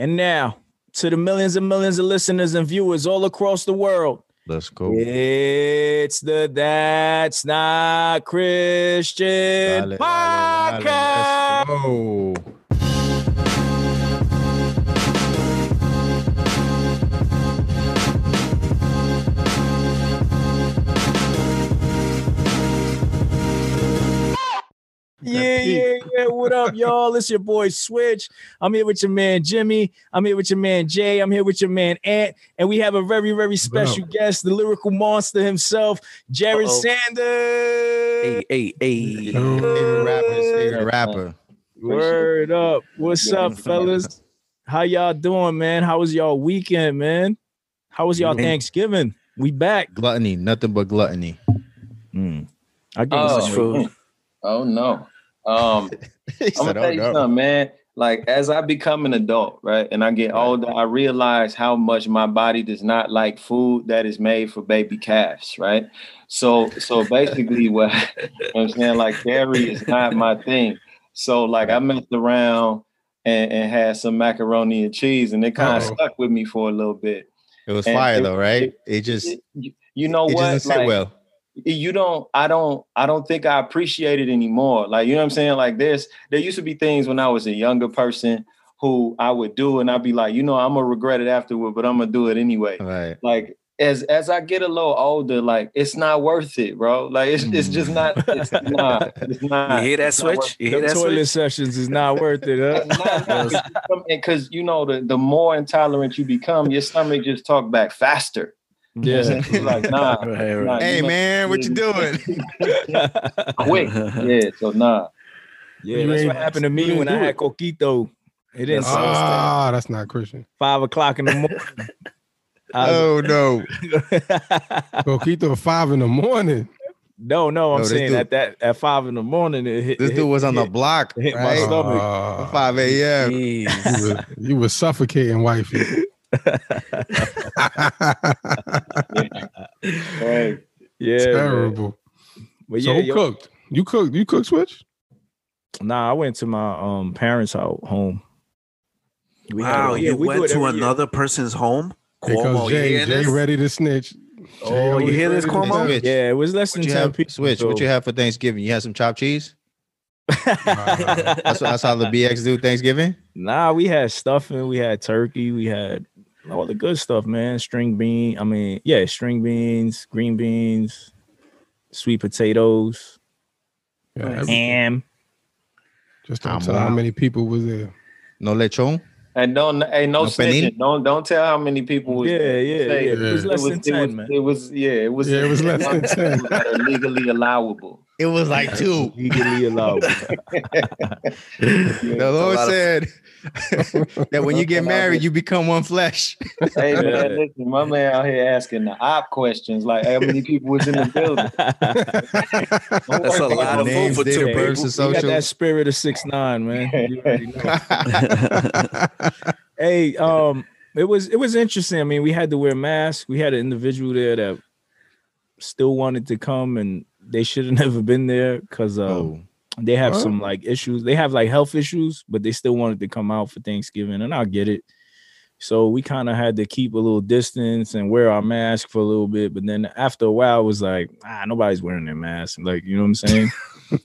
And now, to the millions and millions of listeners and viewers all across the world, Let's go. it's the That's Not Christian Dale, dale, dale, Yeah, yeah, yeah. What up, y'all? It's your boy Switch. I'm here with your man Jimmy. I'm here with your man Jay. I'm here with your man Ant. And we have a very, very special guest, the lyrical monster himself, Jared Uh-oh. Sanders. Hey, hey, hey. Favorite rapper, his favorite rapper. Word up. What's Yeah. up, fellas? How y'all doing, man? How was y'all weekend, man? How was y'all Man. Thanksgiving? We back. Gluttony, nothing but gluttony. Mm. I give Oh, you some food. Oh no. Um, I'm gonna tell "Oh, you no." something, man. Like as I become an adult, right, and I get Right. older, I realize how much my body does not like food that is made for baby calves, right? So, so basically, what you I'm saying, like dairy is not my thing. So, like I messed around and, and had some macaroni and cheese, and it kind of stuck with me for a little bit. It was and fire it- though, right? it- It just It- it you, you know just what? didn't sit Like, well. You don't i don't i don't think i appreciate it anymore like you know what i'm saying like this there used to be things when i was a younger person who i would do and i'd be like you know i'm gonna regret it afterward but i'm gonna do it anyway Right. like as as i get a little older like it's not worth it bro like it's, it's just mm. not it's not it's not You hear that it's not worth switch? You hear The that toilet switch? sessions is not worth it, huh? because you know the, the more intolerant you become your stomach just talk back faster yeah. Like nah, Right, right. nah, Hey man, what you doing? quick yeah so nah Yeah, You that's what happened to me when I had coquito. It didn't start Ah, that's not Christian. five o'clock in the morning. Oh no. Coquito at five in the morning. no, no, I'm No, saying dude- at that at five in the morning. It hit, This it dude was hit- on the hit- block, hit my stomach. Ah, 5 a.m. you, were, you were suffocating wifey. right Yeah. Terrible. But so yeah, who yo- cooked? You cooked? You cooked switch? nah, I went to my um parents' house home. We had- Wow, yeah, you we went to every year. another person's home? Because Cuomo, Jay, Jay ready to snitch. Oh, Jay you hear this, ready to Cuomo? snitch. Yeah, it was less What than ten have? people. Switch. What you have for Thanksgiving? You had some chopped cheese. That's, that's how the BX do Thanksgiving. Nah, we had stuffing, we had turkey, we had all the good stuff, man. String bean, I mean, yeah, string beans, green beans, sweet potatoes, Yeah, ham. Just don't I'm tell how many people was there. No lechon. And don't hey no, No snitching. Don't don't tell how many people was Yeah, there. yeah, Say yeah. It was Yeah. less than it ten, was, man. It was yeah, it was Yeah, it was less than 10. It was at a legally allowable. It was like two. Legally allowed. The Lord lot of- said that when you get married, you become one flesh. hey man, listen, my man out here asking the op questions like how many people was in the building. That's a lot of food Names, for date two of birth, people. and You got that spirit of six nine, man. You already know. hey, um, it was it was interesting. I mean, we had to wear masks. We had an individual there that still wanted to come, and they should have never been there because um, Oh, they have What? some like issues. They have like health issues, but they still wanted to come out for Thanksgiving, and I get it. So we kind of had to keep a little distance and wear our mask for a little bit. But then after a while, it was like, ah, nobody's wearing their mask. Like, you know what I'm saying?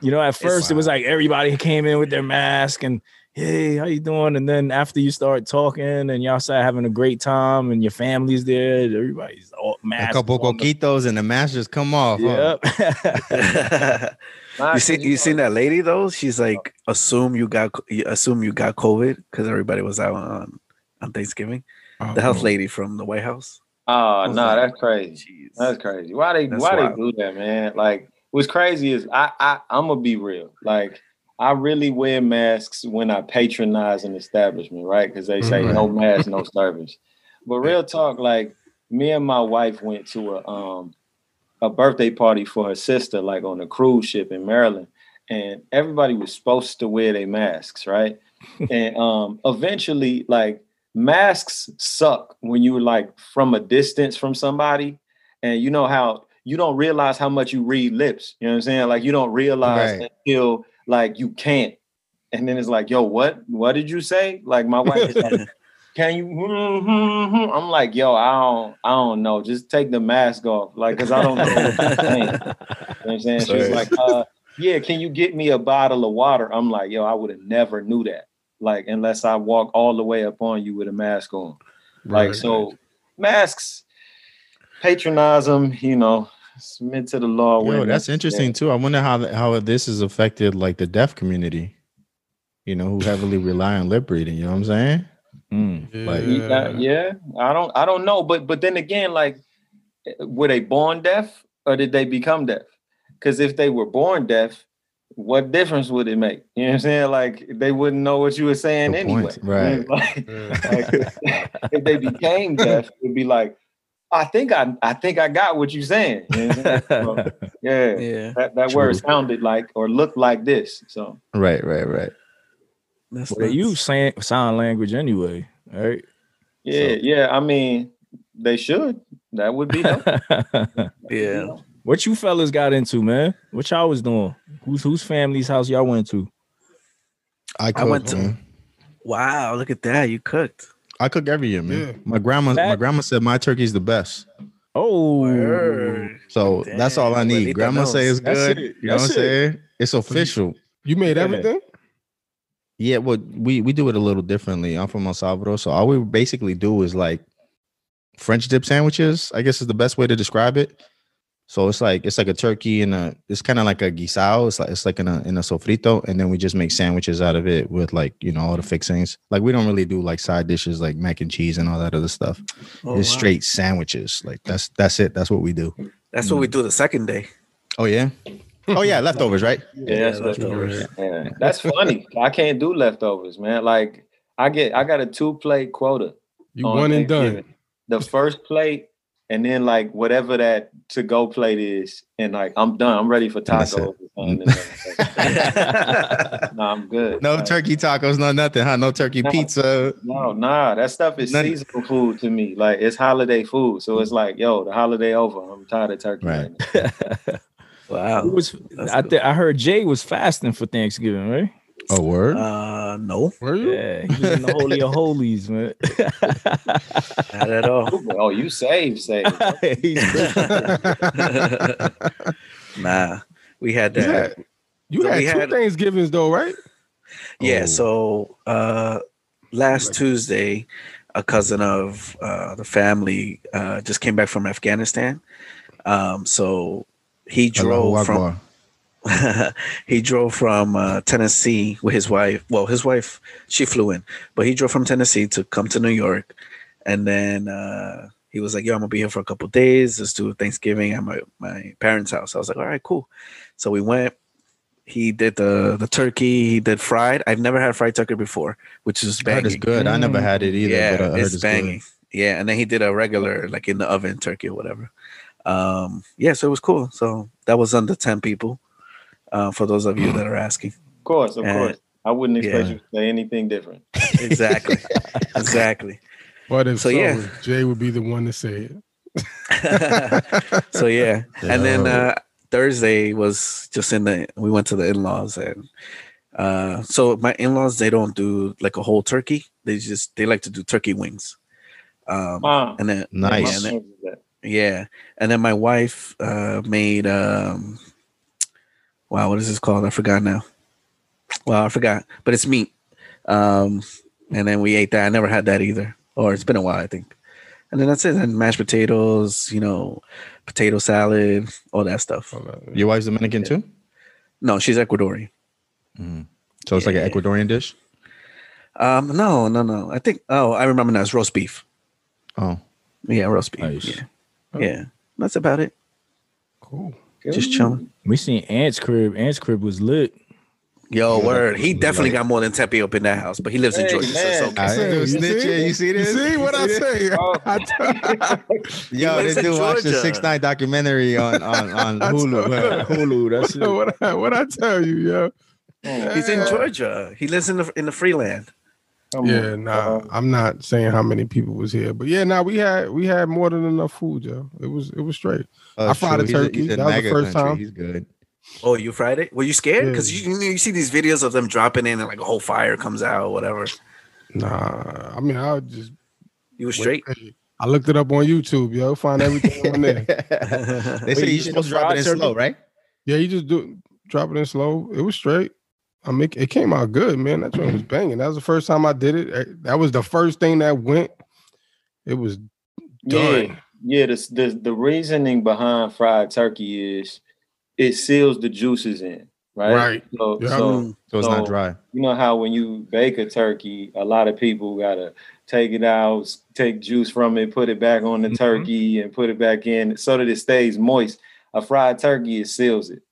you know, at first it was like everybody came in with their mask and hey, how you doing? And then after you start talking and y'all start having a great time and your family's there, everybody's all a couple on. coquitos and the masters come off. huh? Yep. you see, you seen that lady though? She's like, assume you got, assume you got COVID because everybody was out on on Thanksgiving. Oh, the health lady from the White House. Oh no, like, that's crazy. Jeez. That's crazy. Why they That's why wild. they do that, man? Like what's crazy is I I I'm gonna be real. Like I really wear masks when I patronize an establishment, right? Because they say no mask, no service. But real talk, like me and my wife went to a um a birthday party for her sister, like on a cruise ship in Maryland, and everybody was supposed to wear their masks, right? and um eventually, like masks suck when you're like from a distance from somebody, and you know how you don't realize how much you read lips. You know what I'm saying? Like you don't realize Right. until like you can't. and then it's like, yo, what? What did you say? Like my wife is like, can you? Hmm, hmm, hmm? I'm like, yo, I don't, I don't know. Just take the mask off, like, cause I don't know. What you're saying. You know what I'm saying? She was Sorry. like, uh, yeah, can you get me a bottle of water? I'm like, yo, I would have never knew that. Like, unless I walk all the way up on you with a mask on. Like, Right. so masks, patronize them, you know, submit to the law. Yo, when that's necessary. interesting too. I wonder how the, how this has affected like the deaf community. You know, who heavily rely on lip reading. You know what I'm saying? Mm. like- Yeah, yeah. I don't I don't know, but but then again, like were they born deaf or did they become deaf? Because if they were born deaf, what difference would it make? You know what I'm saying? Like they wouldn't know what you were saying Good anyway. point. Right. Like, Yeah. like, if they became deaf, it'd be like, I think I I think I got what you're saying. You know what So, yeah. Yeah, That, that word sounded like or looked like this. So Right, right, right. that's Well, they use sign, sign language anyway, right? yeah, So- yeah. I mean, they should. That would be helpful. Yeah, what you fellas got into, man? What y'all was doing? Whose whose family's house y'all went to? I cook, went to- man. wow, look at that. You cooked. I cook every year, man. Yeah. My grandma, my grandma said my turkey's the best. Oh, Word. So that's all I need. Juanita Grandma say it's good. it. You know what I'm That's it. saying? It's official. You made everything? Yeah, well, we we do it a little differently. I'm from El Salvador, so all we basically do is like French dip sandwiches. I guess is the best way to describe it. So it's like it's like a turkey and a it's kind of like a guisado. It's like it's like in a in a sofrito, and then we just make sandwiches out of it with like you know all the fixings. Like we don't really do like side dishes like mac and cheese and all that other stuff. Oh, it's wow. straight sandwiches. Like that's that's it. That's what we do. That's what we mm. do the second day. Oh yeah. Oh yeah, leftovers, right? Yeah, that's that's leftovers. Yeah, that's funny. I can't do leftovers, man. Like I get, I got a two plate quota. You on one and done. Thanksgiving. The first plate, and then like whatever that to go plate is, and like I'm done. I'm ready for tacos. no, nah, I'm good. No Like, turkey tacos, no nothing, huh? No turkey No. pizza. No, nah, that stuff is None- seasonal food to me. Like it's holiday food, so it's like, yo, the holiday over. I'm tired of turkey. Right. now. wow. Who was That's I, cool. th- I heard Jay was fasting for Thanksgiving, right? Oh word. Uh, no, Were you? Yeah, he was in the holy of holies, man. not at all. Oh, you saved, saved. He's nah, we had You that. had, you So had two had- Thanksgivings though, right? Yeah. Oh. So uh, last Tuesday, a cousin of uh, the family uh, just came back from Afghanistan. Um, so he Allahu drove from Akbar. he drove from uh, Tennessee with his wife. Well, his wife she flew in, but he drove from Tennessee to come to New York, and then uh, he was like, "Yo, I'm gonna be here for a couple days. Let's do Thanksgiving at my my parents' house." I was like, "All right, cool." So we went. He did the the turkey. He did fried. I've never had fried turkey before, which is heard it's banging. good. I never had it either, yeah, but I heard it's it's, banging. Yeah, and then he did a regular, like in the oven turkey or whatever. Um, yeah, so it was cool. So that was under ten people. Uh, for those of you that are asking, Of course, of Uh, course. I wouldn't expect yeah. you to say anything different. exactly, exactly. But if So, so, yeah. Jay would be the one to say it. so yeah, and then uh, Thursday was just in the. We went to the in laws and. Uh, so my in-laws they don't do like a whole turkey. They just they like to do turkey wings. Um, Wow. and then Nice. and then, Yeah, and then my wife uh, made um, wow, what is this called? I forgot now. Well, I forgot, but it's meat. Um, and then we ate that. I never had that either, or it's been a while, I think. And then that's it. And mashed potatoes, you know, potato salad, all that stuff. Your wife's Dominican too? No, she's Ecuadorian. So it's like an Ecuadorian dish? Um, no, no, no. I think. Oh, I remember now. It's roast beef. Oh. Yeah, roast beef. Nice. Yeah, yeah. That's about it. Cool. Just chilling. We seen Ant's crib. Ant's crib was lit. Yo, word. He definitely got more than Tepe up in that house, but he lives in Hey, Georgia, so it's okay. I Say, you snitch see? it. You see this? You see what I say? Oh. I t- Yo, this dude watched the six nine documentary on on, on Hulu. Hulu. That's it. what, I, what I tell you, yo. He's in Georgia. He lives in the in the free land. Come Yeah, on. nah. I'm not saying how many people was here, but yeah, nah, we had we had more than enough food, yo. It was it was straight. Oh, I fried true. a He's turkey. he's That was the first country. time. He's good. Oh, you fried it? Were you scared? Because you, you you see these videos of them dropping in and like a whole fire comes out or whatever. Nah, I mean, I just You were straight. I looked it up on YouTube, yo. Find everything on there. they say you're supposed to drop it in turkey? slow, right? Yeah, you just do drop it in slow. It was straight. I mean, it came out good, man. That joint was banging. That was the first time I did it. Eh, That was the first thing that went. It was done. yeah. The, the the reasoning behind fried turkey is it seals the juices in, right? Right. So, Yeah. so So it's not dry. you know how when you bake a turkey, a lot of people gotta take it out, take juice from it, put it back on the Mhm. turkey, and put it back in so that it stays moist. A fried turkey it seals it.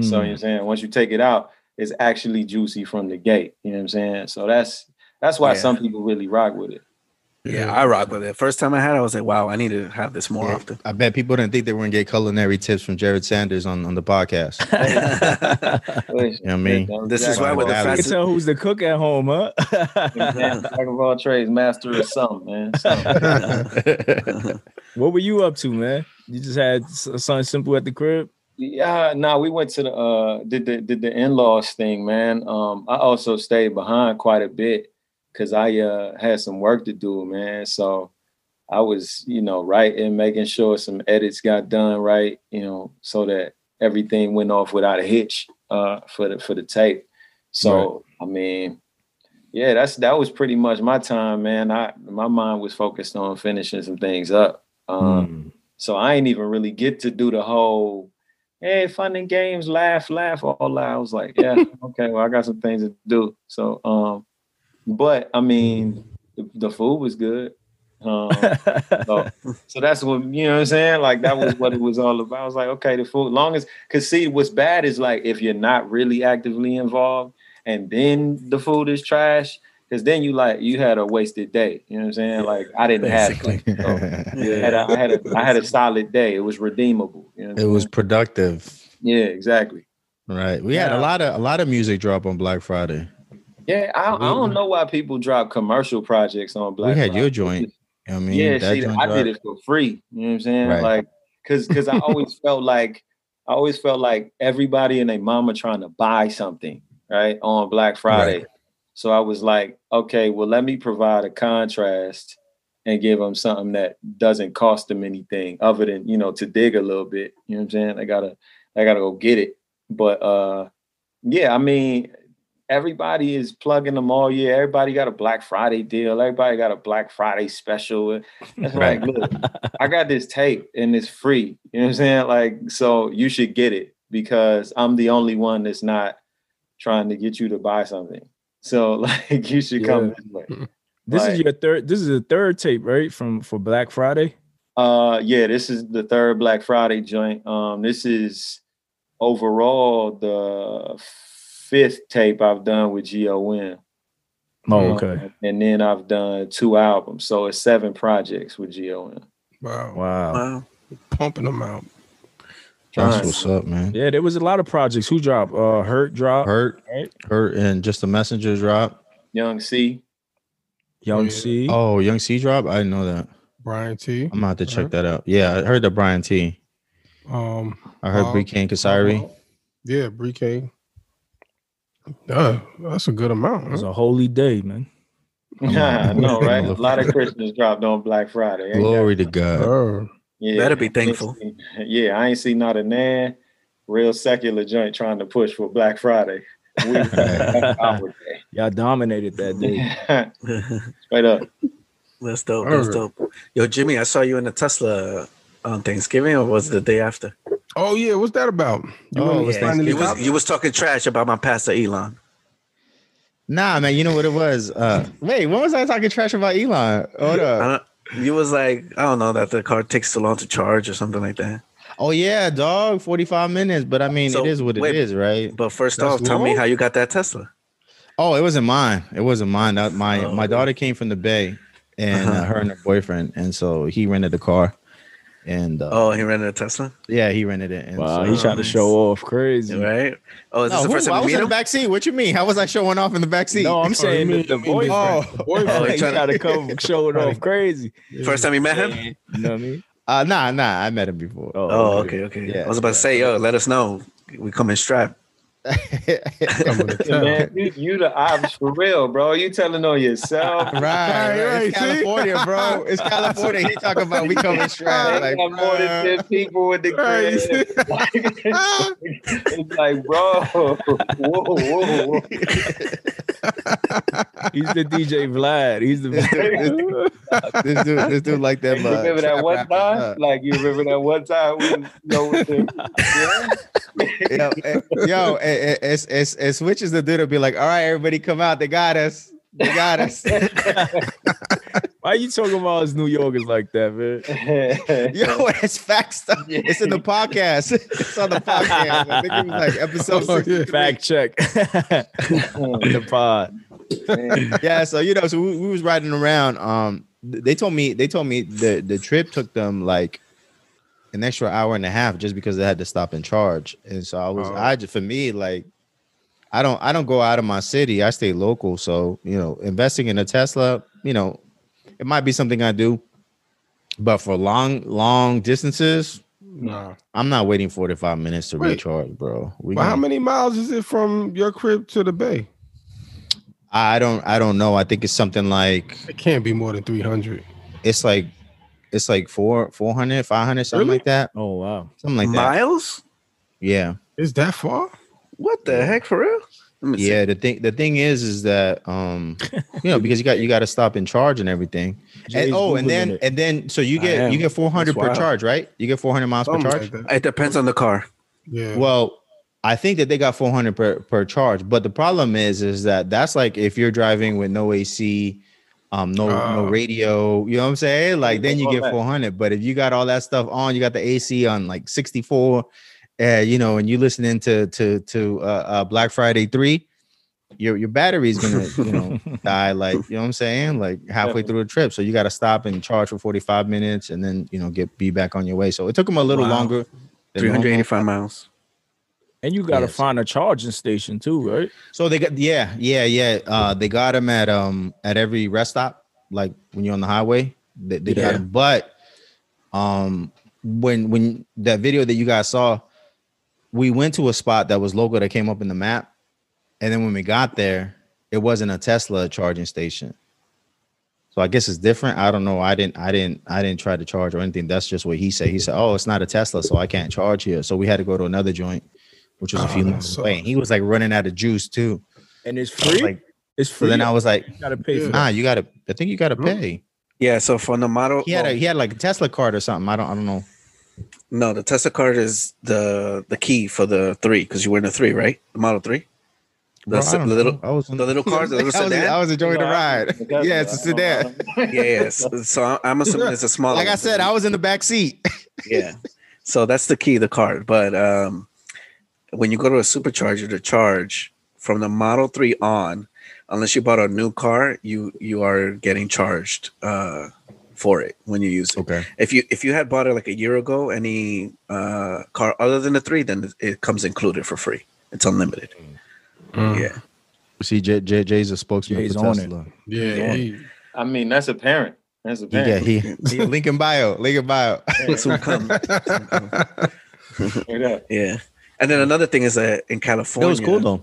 So you know what Mm. I'm saying once you take it out, it's actually juicy from the gate. You know what I'm saying? So that's that's why Yeah. some people really rock with it. Yeah, I rock with it. First time I had it, I was like, wow, I need to have this more Yeah, often. I bet people didn't think they were gonna get culinary tips from Jared Sanders on, on the podcast. You know what I mean? that's This is why we're the what- You You can fastest. tell who's the cook at home, huh? Man, Jack of all trades, master of something, man. Something. what were you up to, man? You just had something simple at the crib. Yeah, no, we went to the uh did the did the in-laws thing, man. Um, I also stayed behind quite a bit because I uh had some work to do, man. So I was, you know, writing, making sure some edits got done right, you know, so that everything went off without a hitch uh for the for the tape. So I mean, yeah, that's that was pretty much my time, man. I my mind was focused on finishing some things up. Um Mm. so I ain't even really get to do the whole, hey, fun and games, laugh, laugh all that. I was like, yeah, okay, well, I got some things to do. So, um, but I mean, the, the food was good. Um, so, so that's what you know what I'm saying. Like that was what it was all about. I was like, okay, the food, long as because see, what's bad is like if you're not really actively involved, and then the food is trash, because then you like you had a wasted day. You know what I'm saying? Like I didn't Basically. have. So, I had, a, I had a I had a solid day. It was redeemable. You know it was productive. yeah, exactly. Right. We had a lot of a lot of music drop on Black Friday. Yeah, I, I don't know why people drop commercial projects on Black. Friday. We had your joint. You know I mean? yeah, That see, joint I did it for free. You know what I'm saying? Right. Like, cause, cause I always felt like, I always felt like everybody and their mama trying to buy something, right, on Black Friday. So I was like, okay, well, let me provide a contrast and give them something that doesn't cost them anything other than you know to dig a little bit. You know what I'm saying? I gotta, I gotta go get it. But uh, yeah, I mean, everybody is plugging them all year. Everybody got a Black Friday deal. Everybody got a Black Friday special. It's Right. like, look, I got this tape and it's free. You know what I'm saying? Like, so you should get it because I'm the only one that's not trying to get you to buy something. So like you should come Yeah. this way. This is your third. This is the third tape, right? From for Black Friday. Uh yeah, this is the third Black Friday joint. Um, this is overall the fifth tape I've done with GON. Oh, Um, okay. and then I've done two albums. So it's seven projects with GON. Wow. Wow. Wow. Pumping them out. That's Nice. what's up, man. Yeah, there was a lot of projects. Who dropped? Uh, Hurt dropped. Hurt, Right. hurt, and just the messenger drop. Young C. Young Yeah. C. Oh, Young C drop. I didn't know that. Brian T. I'm gonna have to check Hurt. that out. Yeah, I heard the Brian T. Um, I heard Um, Bree King Kasari. yeah, Bree King. Uh, that's a good amount. It was Huh? a holy day, man. I know, right? A lot of Christmas dropped on Black Friday. Glory to God. Oh, Yeah, Better be I ain't thankful. seen- yeah, I ain't seen not a nan real secular joint trying to push for Black Friday. We, that's our day. Y'all dominated that day. Straight up. That's dope. That's Alright. dope. Yo, Jimmy, I saw you in the Tesla on Thanksgiving, or was it the day after? oh yeah, what's that about? You Oh, it was finally You was, you was talking trash about my pastor Elon. Nah, man. You know what it was? Uh, wait, when was I talking trash about Elon? Hold I up. You was like, I don't know, that the car takes too long to charge or something like that. Oh yeah, dog. 45 minutes. But I mean, So, it is what wait. it is, right? But first That's off, tell me how you got that Tesla. Oh, it wasn't mine. It wasn't mine. That my Oh. my daughter came from the Bay, and Uh-huh. uh, her and her boyfriend, and so he rented the car, and uh, Oh, he rented a Tesla, yeah, he rented it. And Wow, so, he tried to show off crazy. right? Oh, is this No, the first I time you was meet in the back seat. What you mean? How was I showing off in the back seat? No, I'm saying you that the mean- you mean boyfriend. oh, Oh, he he tried to come showing off crazy. First time you met him? You know what I mean? uh, nah, nah. I met him before. Oh, okay, okay. Yeah. I was about to say, yo, let us know. we come in strapped. Come with a Yeah, towel. man, you, you the ops for real, bro. You telling on yourself. Right, right, right, It's see? California, bro. It's California. He talking about we coming They straight. Like, got more than 10 people with the Right, crib. Like, it's like, bro, whoa, whoa, whoa. He's the DJ Vlad. He's the this dude, this dude like that. You uh, remember that one time? uh, Like you remember that one time we you know, with the, yo, eh, yo, eh, eh, it's it's it switches the dude to be like, all right, everybody come out. They got us. They got us. Why you talking about us New Yorkers like that, man? yeah. Yo, it's fact stuff. It's in the podcast. It's on the podcast. I think it was like episode Oh, six. yeah. Fact check. the pod. Yeah, so you know, so we, we was riding around. Um, they told me they told me the the trip took them like an extra hour and a half just because they had to stop and charge. And so I was, Oh. I just for me like. I don't I don't go out of my city. I stay local. So, you know, investing in a Tesla, you know, it might be something I do. But for long, long distances, Nah. I'm not waiting 45 minutes to Wait. recharge, bro. We But how gonna- many miles is it from your crib to the bay? I don't I don't know. I think it's something like It can't be more than 300. it's like it's like four 400 500 something Really? like that Oh wow. something like that Miles? yeah Is that far? What the heck for real? Let me see. yeah the thing the thing is is that um you know because you got you got to stop and charge and everything and, oh and then it. and then so you get you get 400 That's per wild. charge right you get 400 miles per charge like. It depends on the car. Yeah. well i think that they got 400 per, per charge but the problem is is that that's like if you're driving with no ac um no no Oh. radio you know what i'm saying like then you get that. 400 but if you got all that stuff on you got the ac on like 64 uh you know and you listening to to to uh, uh black friday 3 your your battery's gonna you know die like you know what i'm saying like halfway through a trip so you got to stop and charge for 45 minutes and then you know get be back on your way so it took them a little Wow. longer than normal. 385 miles. And you gotta Yes. find a charging station too, right? So they got yeah, yeah, yeah. Uh they got them at um at every rest stop, like when you're on the highway. They, they got Yeah. 'em. But um when when that video that you guys saw, we went to a spot that was local that came up in the map. And then when we got there, it wasn't a Tesla charging station. So I guess it's different. I don't know. I didn't I didn't I didn't try to charge or anything. That's just what he said. He said, Oh, it's not a Tesla, so I can't charge here. So we had to go to another joint, which was a Oh, few months minutes away. And he was like running out of juice too. And it's I was free. like, it's so free. then I was like, you gotta pay for Yeah. that. nah, you gotta I think you gotta pay. Yeah, so for the model, He had a he had like a Tesla card or something. I don't I don't know. no, the Tesla card is the the key for the three because you were in the three, right? The Model Three. The, Bro, I se- don't the little. I was the little car, the little I was, sedan? I was enjoying the No, I- ride. because- yeah, it's a sedan. yeah, yeah. So, so I'm- I'm assuming it's a smaller. Like I said, I was in the back seat. yeah. So that's the key, the card. But um, when you go to a supercharger to charge from the Model Three on, unless you bought a new car, you you are getting charged uh, for it when you use it. Okay. If you if you had bought it like a year ago, any uh, car other than the three, then it comes included for free. It's unlimited. Mm. Yeah. See, J, J, Jay's a spokesman Jay's for on it. Tesla. Yeah. he- I mean, that's apparent. That's apparent. yeah, he, he link in bio, link in bio. Soon come. Soon come. Yeah. And then another thing is that in It California, was cool though.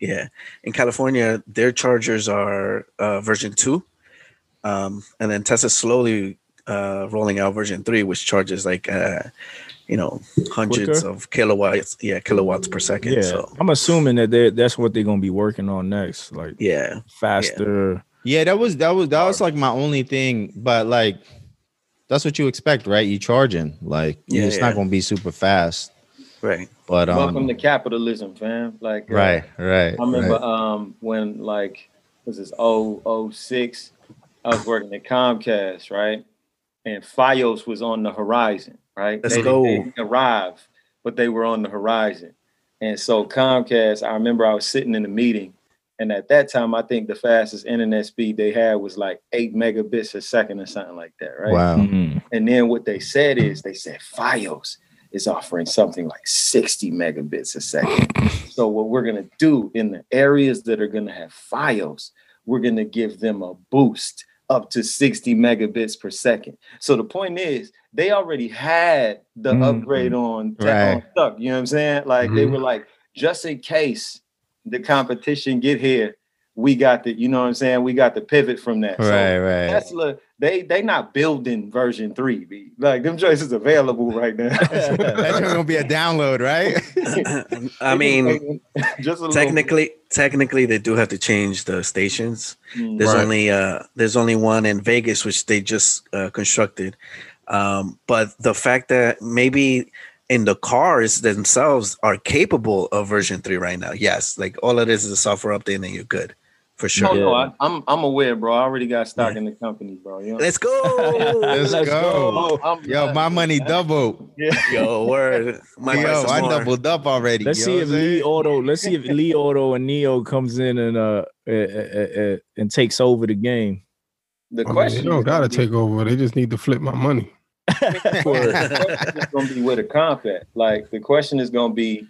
Yeah, in California, their chargers are uh, version two, um, and then Tesla's slowly uh, rolling out version three, which charges like uh, you know hundreds Quicker? of kilowatts. Yeah, kilowatts per second. Yeah, So I'm assuming that they that's what they're gonna be working on next, like yeah, faster. Yeah, that was that was that was like my only thing, but like that's what you expect, right? You charging like Yeah, it's yeah. not gonna be super fast, right. but um, Welcome to capitalism, fam. Like, uh, right, right. I remember right. um when like was this oh oh six, I was working at Comcast, right? And FiOS was on the horizon, right? Let's they, go. They didn't arrive, but they were on the horizon. And so Comcast, I remember I was sitting in a meeting, and at that time, I think the fastest internet speed they had was like eight megabits a second or something like that, right? Wow. Mhm. And then what they said is they said FiOS is offering something like 60 megabits a second. so what we're gonna do in the areas that are gonna have FiOS, we're gonna give them a boost up to 60 megabits per second. So the point is, they already had the Mhm. upgrade on, Right. on stuff. You know what I'm saying? Like they Mhm. were like, just in case the competition get here, we got the, you know what I'm saying? We got the pivot from that. So Right, right. Tesla, they they not building version three. B. Like them choices available right now. That's gonna be a download, right? I mean, just a little- technically, technically, they do have to change the stations. Mm. There's Right. only uh, there's only one in Vegas, which they just uh, constructed. Um, but the fact that maybe in the cars themselves are capable of version three right now, yes, like all it is is a software update, and then you're good for sure. Oh, no, Yeah. I, I'm I'm aware, bro. I already got stock in the company, bro. You know? Let's go, Let's go. I'm- Yo, my money doubled. Yeah. yo, word. My Yo, I more. doubled up already. Let's you see if what I'm Lee? Auto. Let's see if Li Auto and NIO comes in and uh, uh, uh, uh and takes over the game. The I mean, question they don't gotta be- take over. They just need to flip my money. the question is going to be where the comp at. Like the question is going to be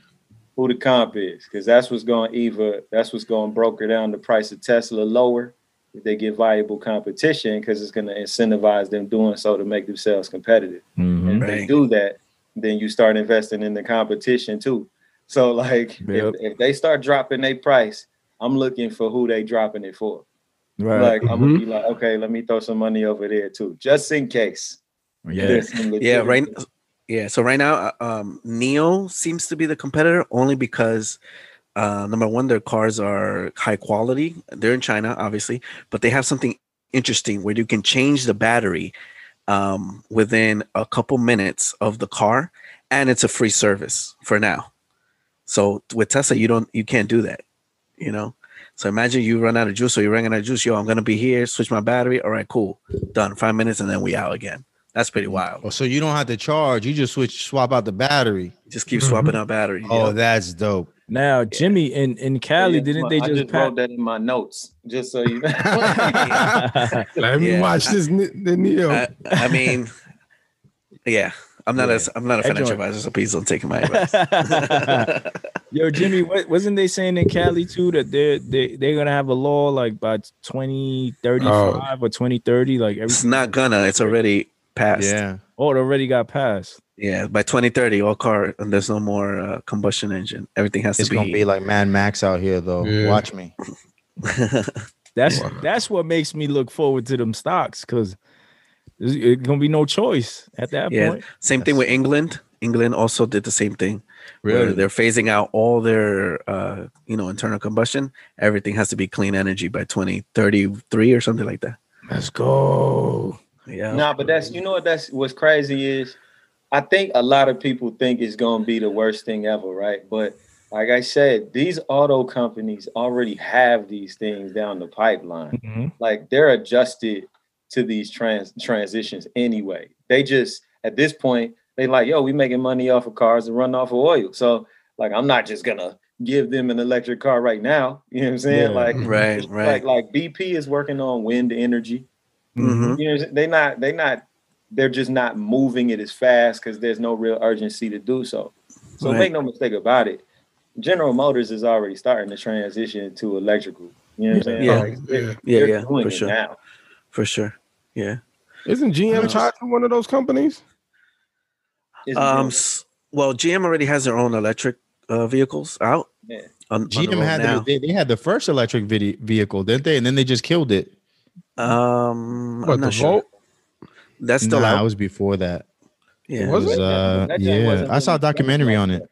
who the comp is, because that's what's going to either that's what's going to broker down the price of Tesla lower if they get viable competition, because it's going to incentivize them doing so to make themselves competitive. Mhm. And if they do that, then you start investing in the competition too. So like Yep. if, if they start dropping their price, I'm looking for who they dropping it for. Right. Like I'm gonna be like, okay, let me throw some money over there too, just in case. yeah. Yeah, right. Yeah, so right now, uh, um, NIO seems to be the competitor only because uh, number one, their cars are high quality. They're in China, obviously, but they have something interesting where you can change the battery um, within a couple minutes of the car, and it's a free service for now. So with Tesla, you don't, you can't do that. You know. So imagine you run out of juice, or you're running out of juice. Yo, I'm gonna be here. Switch my battery. All right, cool, done. Five minutes, and then we out again. That's pretty mm-hmm. wild. Oh, so you don't have to charge. You just switch, swap out the battery. Just keep swapping out battery. Oh, Yep. that's dope. Now, Jimmy in in Cali, Yeah, didn't I they just, just pass? wrote that in my notes, just so you know. Let me Yeah. watch this Ne- the NIO. I, I mean, yeah, I'm not Yeah. a I'm not a That financial joint- advisor, so please don't take my advice. Yo, Jimmy, what, wasn't they saying in Cali too that they're they, they're gonna have a law like by 2035 or 2030? Like it's not gonna. It's already passed. Yeah. Yeah. oh, it already got passed. Yeah, by 2030, all car and there's no more uh, combustion engine. Everything has It's to be. It's gonna be like Mad Max out here, though. Yeah. Watch me. That's Wow. that's what makes me look forward to them stocks because it's gonna be no choice at that Yeah. point. same thing with England. England also did the same thing. where they're phasing out all their uh, you know internal combustion. Everything has to be clean energy by 2033 or something like that. Let's go. Yeah. nah, but that's you know what that's what's crazy is I think a lot of people think it's gonna be the worst thing ever, right? But like I said, these auto companies already have these things down the pipeline. Mhm. like they're adjusted to these trans transitions anyway. They just at this point they like, yo, we making money off of cars and running off of oil. So like, I'm not just gonna give them an electric car right now. You know what I'm saying? Yeah. Like, Right, right. Like, like BP is working on wind energy. Mhm. You know, they not they not they're just not moving it as fast because there's no real urgency to do so. So Right. make no mistake about it. General Motors is already starting to transition to electrical. You know what I'm saying? Yeah. Like, Yeah. Yeah, yeah, for sure. now. For sure. Yeah. Isn't GM Uh, tied to one of those companies? It's Um. doing- s- Well, GM already has their own electric uh, vehicles out. Yeah. On, on the GM had the, they, they had the first electric vid- vehicle, didn't they? And then they just killed it. Um, What I'm the not sure. Volt? That's still nah, out. it was before that. yeah. Was It was, it? uh, That yeah, wasn't I saw a documentary selling on like it.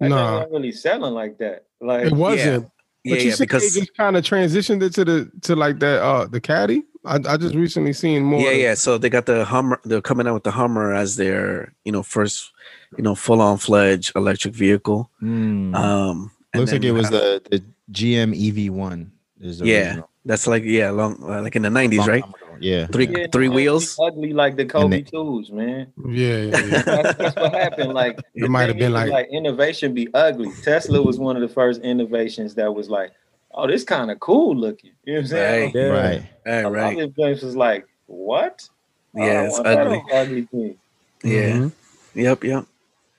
That Nah. joint wasn't really selling like that. Like It wasn't. Yeah, but you yeah, said because they just kind of transitioned it to the to like that uh the caddy. I, I just recently seen more. yeah, yeah. So they got the Hummer. They're coming out with the Hummer as their, you know, first, you know, full on fledged electric vehicle. Mm. Um, and Looks like it was have- the, the GM EV1. Is the Yeah, original. That's like yeah, long uh, like in the nineties, right? Yeah. Three Yeah, three no, wheels. Ugly like the Kobe they- twos, man. yeah, yeah, yeah. That's, that's what happened. Like It might have been is, like- innovation be ugly. Tesla was one of the first innovations that was like, oh, this kind of cool looking. You know what I'm saying? Right. Yeah. Right. All A lot right. of things was like, what? Yeah, don't it's ugly. Ugly thing. Yeah. Mhm. Yep. Yep.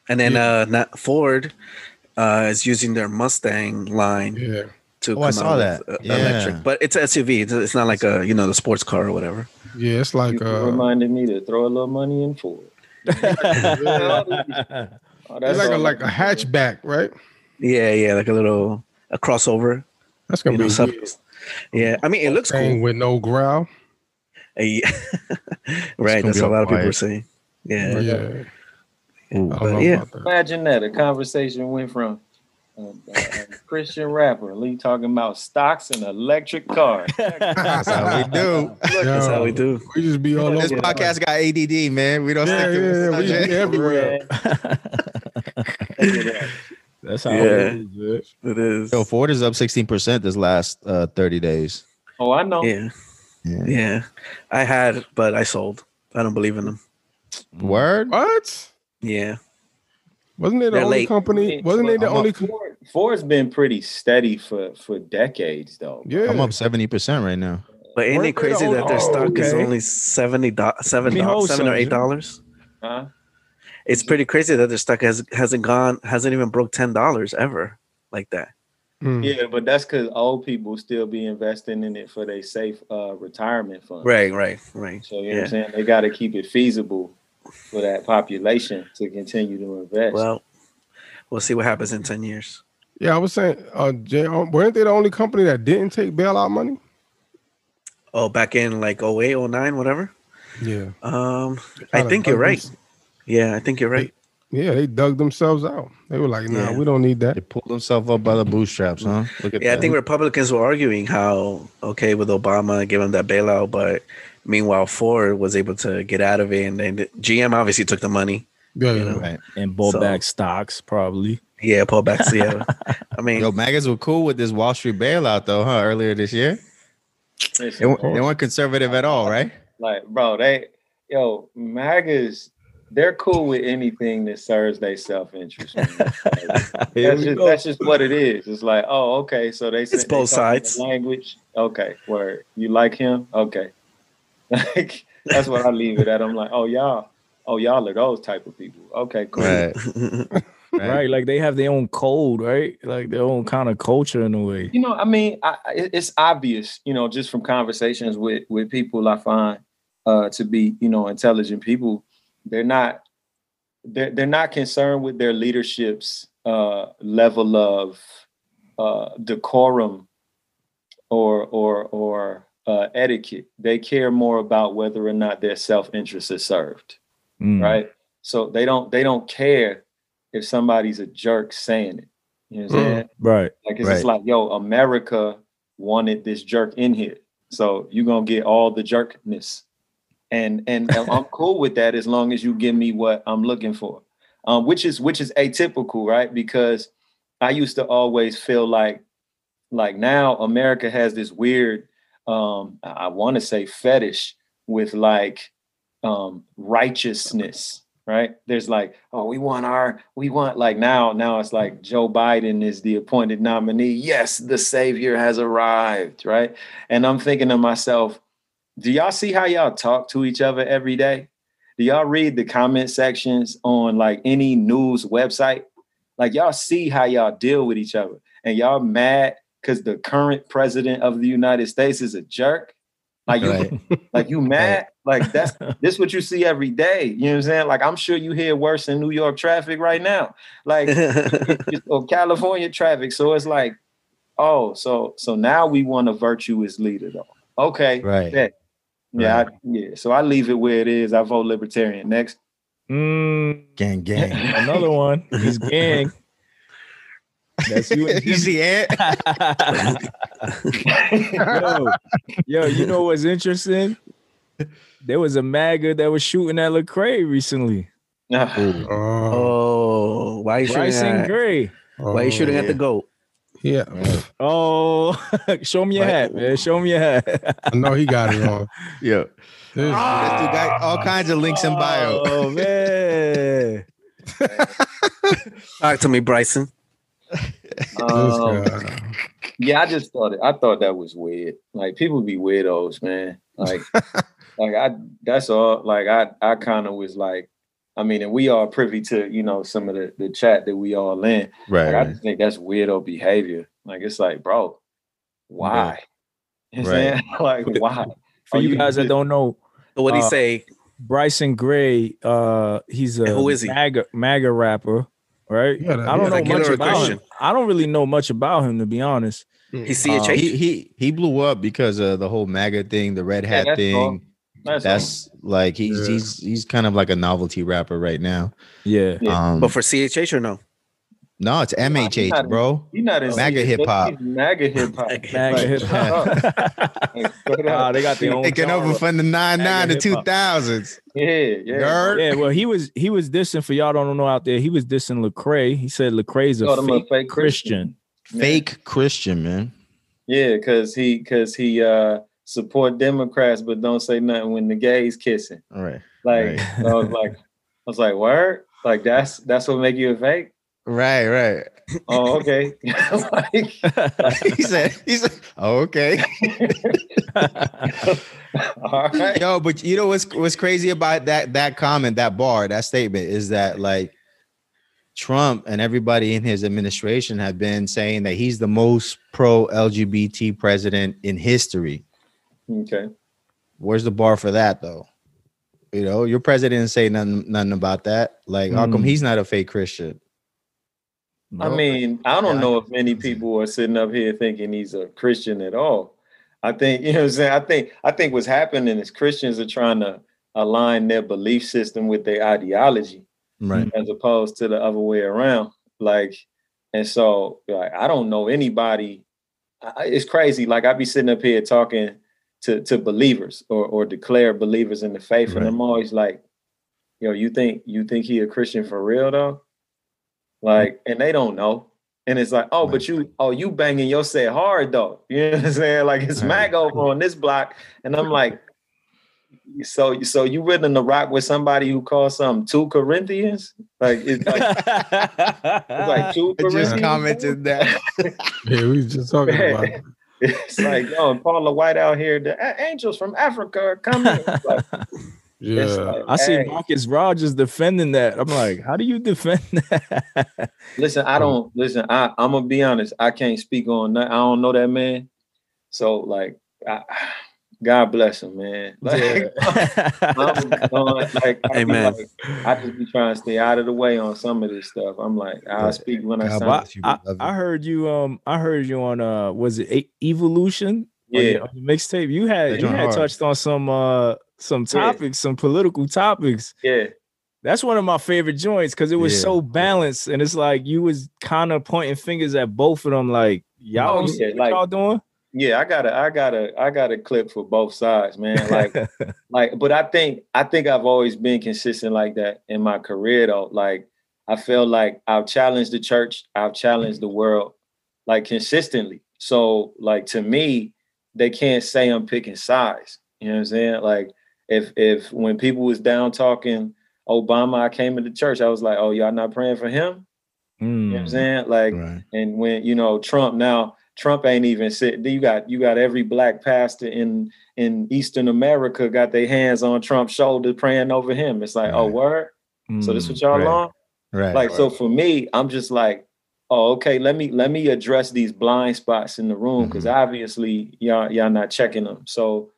And then Yeah. uh, not Ford uh is using their Mustang line yeah. To Oh, I saw out that. with, uh, Yeah. electric, but it's an SUV. It's, it's not like a you know the sports car or whatever. Yeah, it's like You uh, reminded me to throw a little money in for it. Oh, it's like a like a I- hatchback, right? Yeah, yeah, like a little a crossover. That's gonna You know, be sub- yeah, I mean it looks thing cool. with no growl. Uh, yeah. right, that's what a lot of people are saying. Yeah, Yeah, Ooh. I But yeah. that. Imagine that a conversation went from a, a Christian rapper Lee talking about stocks and electric cars. That's how we do. that's how we do. We just be all over. This podcast got ADD, man. We don't Yeah, stick to yeah, yeah, one we just be everywhere. That's how Yeah. it is, man. It is. Yo, Ford is up 16% this last uh, 30 days. Oh, I know. Yeah, Yeah. yeah. I had, but I sold. I don't believe in them. Word? What? Yeah, Wasn't they the They're only late. company? Wasn't they the I'm only? up- co- Ford, Ford's been pretty steady for for decades, though. Yeah, I'm up 70% right now. but ain't Weren't it crazy that their only- stock is okay. only seventy do- seven Let me do- seven or eight dollars? Huh? It's pretty crazy that their stock has hasn't gone hasn't even broke ten dollars ever like that. Hmm. Yeah, but that's because old people still be investing in it for their safe uh, retirement fund. Right, right, right. So you know what I'm saying? They got to keep it feasible for that population to continue to invest. Well, we'll see what happens in ten years. Yeah, I was saying, uh, Jay, um, weren't they the only company that didn't take bailout money? Oh, back in like 08, 09, whatever. Yeah, Um, I think you're right. them- Yeah, I think you're right. Yeah, they dug themselves out. They were like, "Nah, Yeah. we don't need that." They pulled themselves up by the bootstraps, huh? Look at Yeah, I think Republicans were arguing how okay with Obama giving that bailout, but meanwhile Ford was able to get out of it, and then GM obviously took the money. Yeah, You know. Right. and bought So- back stocks probably. Yeah, pull back to yeah. I mean, Yo, maggots were cool with this Wall Street bailout, though, huh? Earlier this year. They, Listen, weren't- they weren't conservative at all, right? like, bro, they, yo, MAGAs, they're cool with anything that serves their self interest. Here that's, just, that's just what it is. It's like, oh, okay, so they said It's both sides. Language, okay, where you like him, okay. Like that's what I leave it at. I'm like, oh y'all, oh y'all are those type of people. Okay, cool. Right. Right. Like they have their own code, right? Like their own kind of culture in a way. You know, I mean, I- it's obvious, you know, just from conversations with with people I find uh, to be, you know, intelligent people. They're not they're they're not concerned with their leadership's uh, level of uh, decorum or or or uh, etiquette. They care more about whether or not their self interest is served Mm. right? So they don't they don't care if somebody's a jerk saying it. You know what I'm Mm. saying? Right. Like it's Right. just like, yo, America wanted this jerk in here. So you're gonna get all the jerkness. And and I'm cool with that as long as you give me what I'm looking for. Um, which is which is atypical, right? Because I used to always feel like like now America has this weird um I want to say fetish with like um righteousness right? There's like oh we want our we want like now now it's like joe biden is the appointed nominee. Yes the savior has arrived right? And i'm thinking to myself do y'all see how y'all talk to each other every day? Do y'all read the comment sections on like any news website? Like y'all see how y'all deal with each other. And y'all mad because the current president of the united states is a jerk? Like you Right. like you mad like that's this what you see every day you know what i'm saying like i'm sure you hear worse in new york traffic right now like or california traffic so it's like oh so so now we want a virtuous leader though okay Right. bet. yeah I, yeah so i leave it where it is i vote libertarian next Mm, Gang, gang. another one. He's gang. That's you and you Jimmy. see Ant? yo, yo, you know what's interesting? There was a MAGA that was shooting at Lecrae recently. Oh, oh, why are you shooting Bryson at, Gray. why are you shooting at the goat? Yeah, Oh, show me your hat, man. Show me your hat. I know he got it on. Yo. This- This dude got all kinds of links in bio. Oh man. Talk to me, Bryson. Um, yeah i just thought it i thought that was weird like people be weirdos man like like i that's all like i i kind of was like i mean and we are privy to you know some of the the chat that we all in Right. Like, I just think that's weirdo behavior. Like it's like, bro, why? You know I'm Right. saying? Like, why? For Are you you guys that don't know, what he Uh, say? Bryson Gray, uh, he's a And who is he? MAGA, MAGA rapper, right? Yeah, that- I don't yeah, know secular much about him. I don't really know much about him to be honest. He's Uh, CHH. He he he blew up because of the whole MAGA thing, the red hat that's thing. all. That's, That's like he's Yeah. he's he's kind of like a novelty rapper right now. Yeah. Yeah, Um, but for CHH or no? no, it's not- MHH, bro. He's not in MAGA hip hop. he's MAGA hip hop. MAGA Like, hip hop. Like, Ah, they got their own Taking over from the nine nine to MAGA two hip-hop. thousands. Yeah, yeah. Nerd. Yeah, well, he was he was dissing for y'all don't know out there. He was dissing Lecrae. He said Lecrae's a Called him a fake, fake Christian. Yeah. Fake Christian, man. Yeah, because he because he uh support Democrats but don't say nothing when the gays kissing. All right. Like Right. I was like I was like, word? Like that's that's what make you a fake? Right, right. Oh, okay. like, he said, he said, oh, okay. all right. Yo, but you know what's what's crazy about that that comment, that bar, that statement is that like Trump and everybody in his administration have been saying that he's the most pro LGBT president in history. Okay. Where's the bar for that though? You know, your president didn't say nothing nothing about that. Like, how come Mm. he's not a fake Christian? I mean, I don't Yeah. know if many people are sitting up here thinking he's a Christian at all. I think, you know what I'm saying? I think I think what's happening is Christians are trying to align their belief system with their ideology. Right. as opposed to the other way around. Like, and so like I don't know anybody. I- It's crazy. Like I'd be sitting up here talking to to believers or or declare believers in the faith, and I'm always like, yo, you think you think he a Christian for real though? Like, and they don't know. And it's like, oh, but you, oh, you banging your set hard though. You know what I'm saying? Like it's Right. Mac over on this block, and I'm like, so so you willing to rock with somebody who calls something two Corinthians? Like it's like it's like two I just commented that. Yeah, we was just talking about it. It's like, oh, and Paula White out here, the a- angels from Africa are coming. It's like, it's Yeah. like, I see Marcus Rogers defending that. I'm like, how do you defend that? Listen, I don't listen. I, I'm gonna be honest. I can't speak on that. I don't know that man. So like, I, God bless him, man. Like, I'm going, like, I be Amen. like, I just be trying to stay out of the way on some of this stuff. I'm like, I'll Right. speak when I God sound. bless you, I. I heard you. Um, I heard you on. Uh, was it Evolution? on Yeah, your- on your mixtape. You had you had hard. touched on some uh some Yeah. topics, some political topics. yeah, That's one of my favorite joints because it was Yeah. so balanced, and it's like you was kind of pointing fingers at both of them. Like y'all, Oh, yeah, what like- y'all doing? Yeah. I got a, I got a, I got a clip for both sides, man. Like, like, but I think, I think I've always been consistent like that in my career, though. Like, I feel like I've challenged the church, I've challenged the world, like consistently. So, like to me, they can't say I'm picking sides. You know what I'm saying? Like, if if when people was down talking Obama, I came into church, I was like, oh, y'all not praying for him? You know what I'm Mm. saying? Like, Right. and when you know Trump now, Trump ain't even sit. You got you got every black pastor in in Eastern America got their hands on Trump's shoulder praying over him. It's like, oh Right. word. So this Mm. what y'all Right. on? Right. Like so for me, I'm just like, oh okay. Let me let me address these blind spots in the room because Mhm. obviously y'all y'all not checking them. So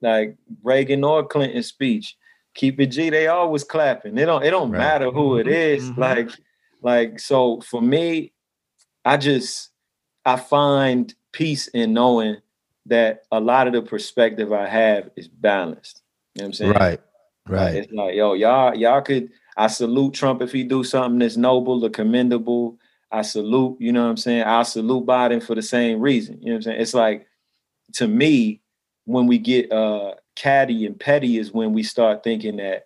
like Reagan or Clinton speech, keep it G. They always clapping. It don't it don't Right. matter who it is. Mhm, is. mhm. Like like so for me, I just I find peace in knowing that a lot of the perspective I have is balanced. You know what I'm saying? Right. Right. It's like, yo, y'all, y'all could. I salute Trump if he do something that's noble or commendable. I salute, you know what I'm saying? I salute Biden for the same reason. You know what I'm saying? It's like, to me, when we get uh catty and petty is when we start thinking that,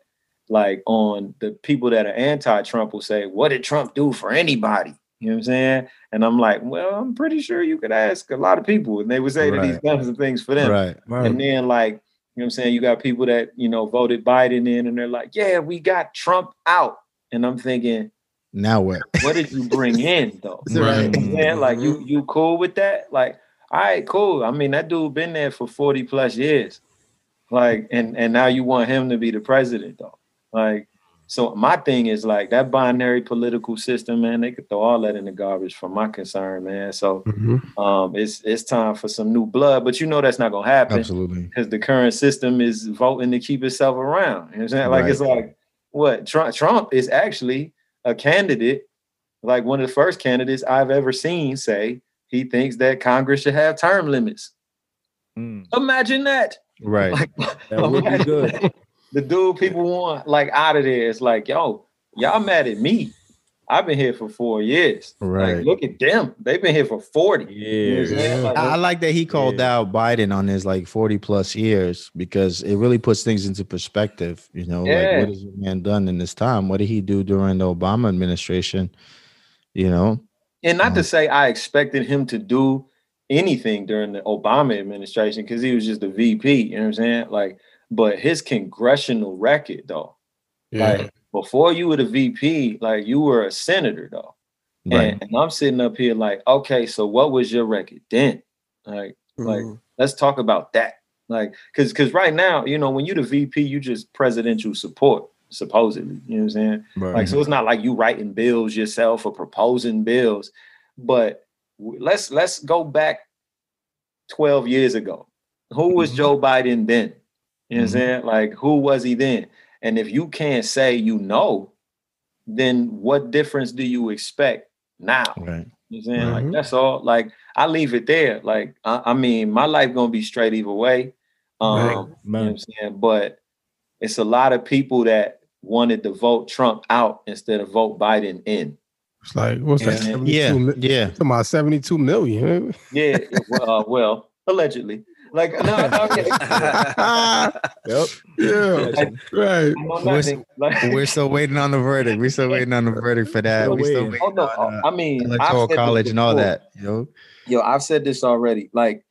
like, on the people that are anti-Trump will say, what did Trump do for anybody? You know what I'm saying? And I'm like, well, I'm pretty sure you could ask a lot of people, and they would say that he's Right. done some things for them. Right. And then like, you know what I'm saying? You got people that, you know, voted Biden in and they're like, yeah, we got Trump out. And I'm thinking, Now what? what did you bring in though? You know Right. what mm-hmm. Like you mm-hmm. you cool with that? Like, all right, cool. I mean, that dude been there for 40 plus years. Like, and and now you want him to be the president though. Like, So my thing is like that binary political system, man. They could throw all that in the garbage, from my concern, man. So Mhm. um, it's it's time for some new blood, but you know that's not gonna happen Absolutely. because the current system is voting to keep itself around. You know what I'm saying? Like it's like what Trump Trump is actually a candidate, like one of the first candidates I've ever seen say he thinks that Congress should have term limits. Mm, Imagine that. Right. Like that would be good. That. The dude people want like out of there. It's like, yo, y'all mad at me. I've been here for four years. Right. Like, look at them. They've been here for 40. You know I'm Yeah. Like, I, I like that he called Yeah. out Biden on his like 40 plus years because it really puts things into perspective. You know, Yeah. like what has the man done in this time? What did he do during the Obama administration? You know, and not to Um, say I expected him to do anything during the Obama administration because he was just a VP, you know what I'm saying? Like, but his congressional record though, Yeah. like before you were the VP, like you were a senator though. right? And, and I'm sitting up here like, okay, so what was your record then? Like, like Mhm. let's talk about that. Like, cause cause right now, you know, when you're the VP, you just presidential support, supposedly. You know what I'm saying? right. Like, so it's not like you writing bills yourself or proposing bills, but let's let's go back 12 years ago. Who was Mhm. Joe Biden then? You know what I'm Mhm. saying? Like, who was he then? And if you can't say you know, then what difference do you expect now? right. You know what I'm saying? Like Mhm. that's all. Like I leave it there. Like I, I mean, my life gonna be straight either way. Um, Right. you know what I'm saying? But it's a lot of people that wanted to vote Trump out instead of vote Biden in. It's like what's that? Yeah. 72 Yeah, mi- yeah. About 72 million. Yeah, well, uh, well, allegedly. Like no, no, okay. Yep. yeah, right. I'm We're- like- We're still waiting on the verdict. We're still waiting on the verdict for that. We're still waiting. waiting Oh no, on uh, I mean, I've electoral said college and all that. You know, yo, I've said this already. Like,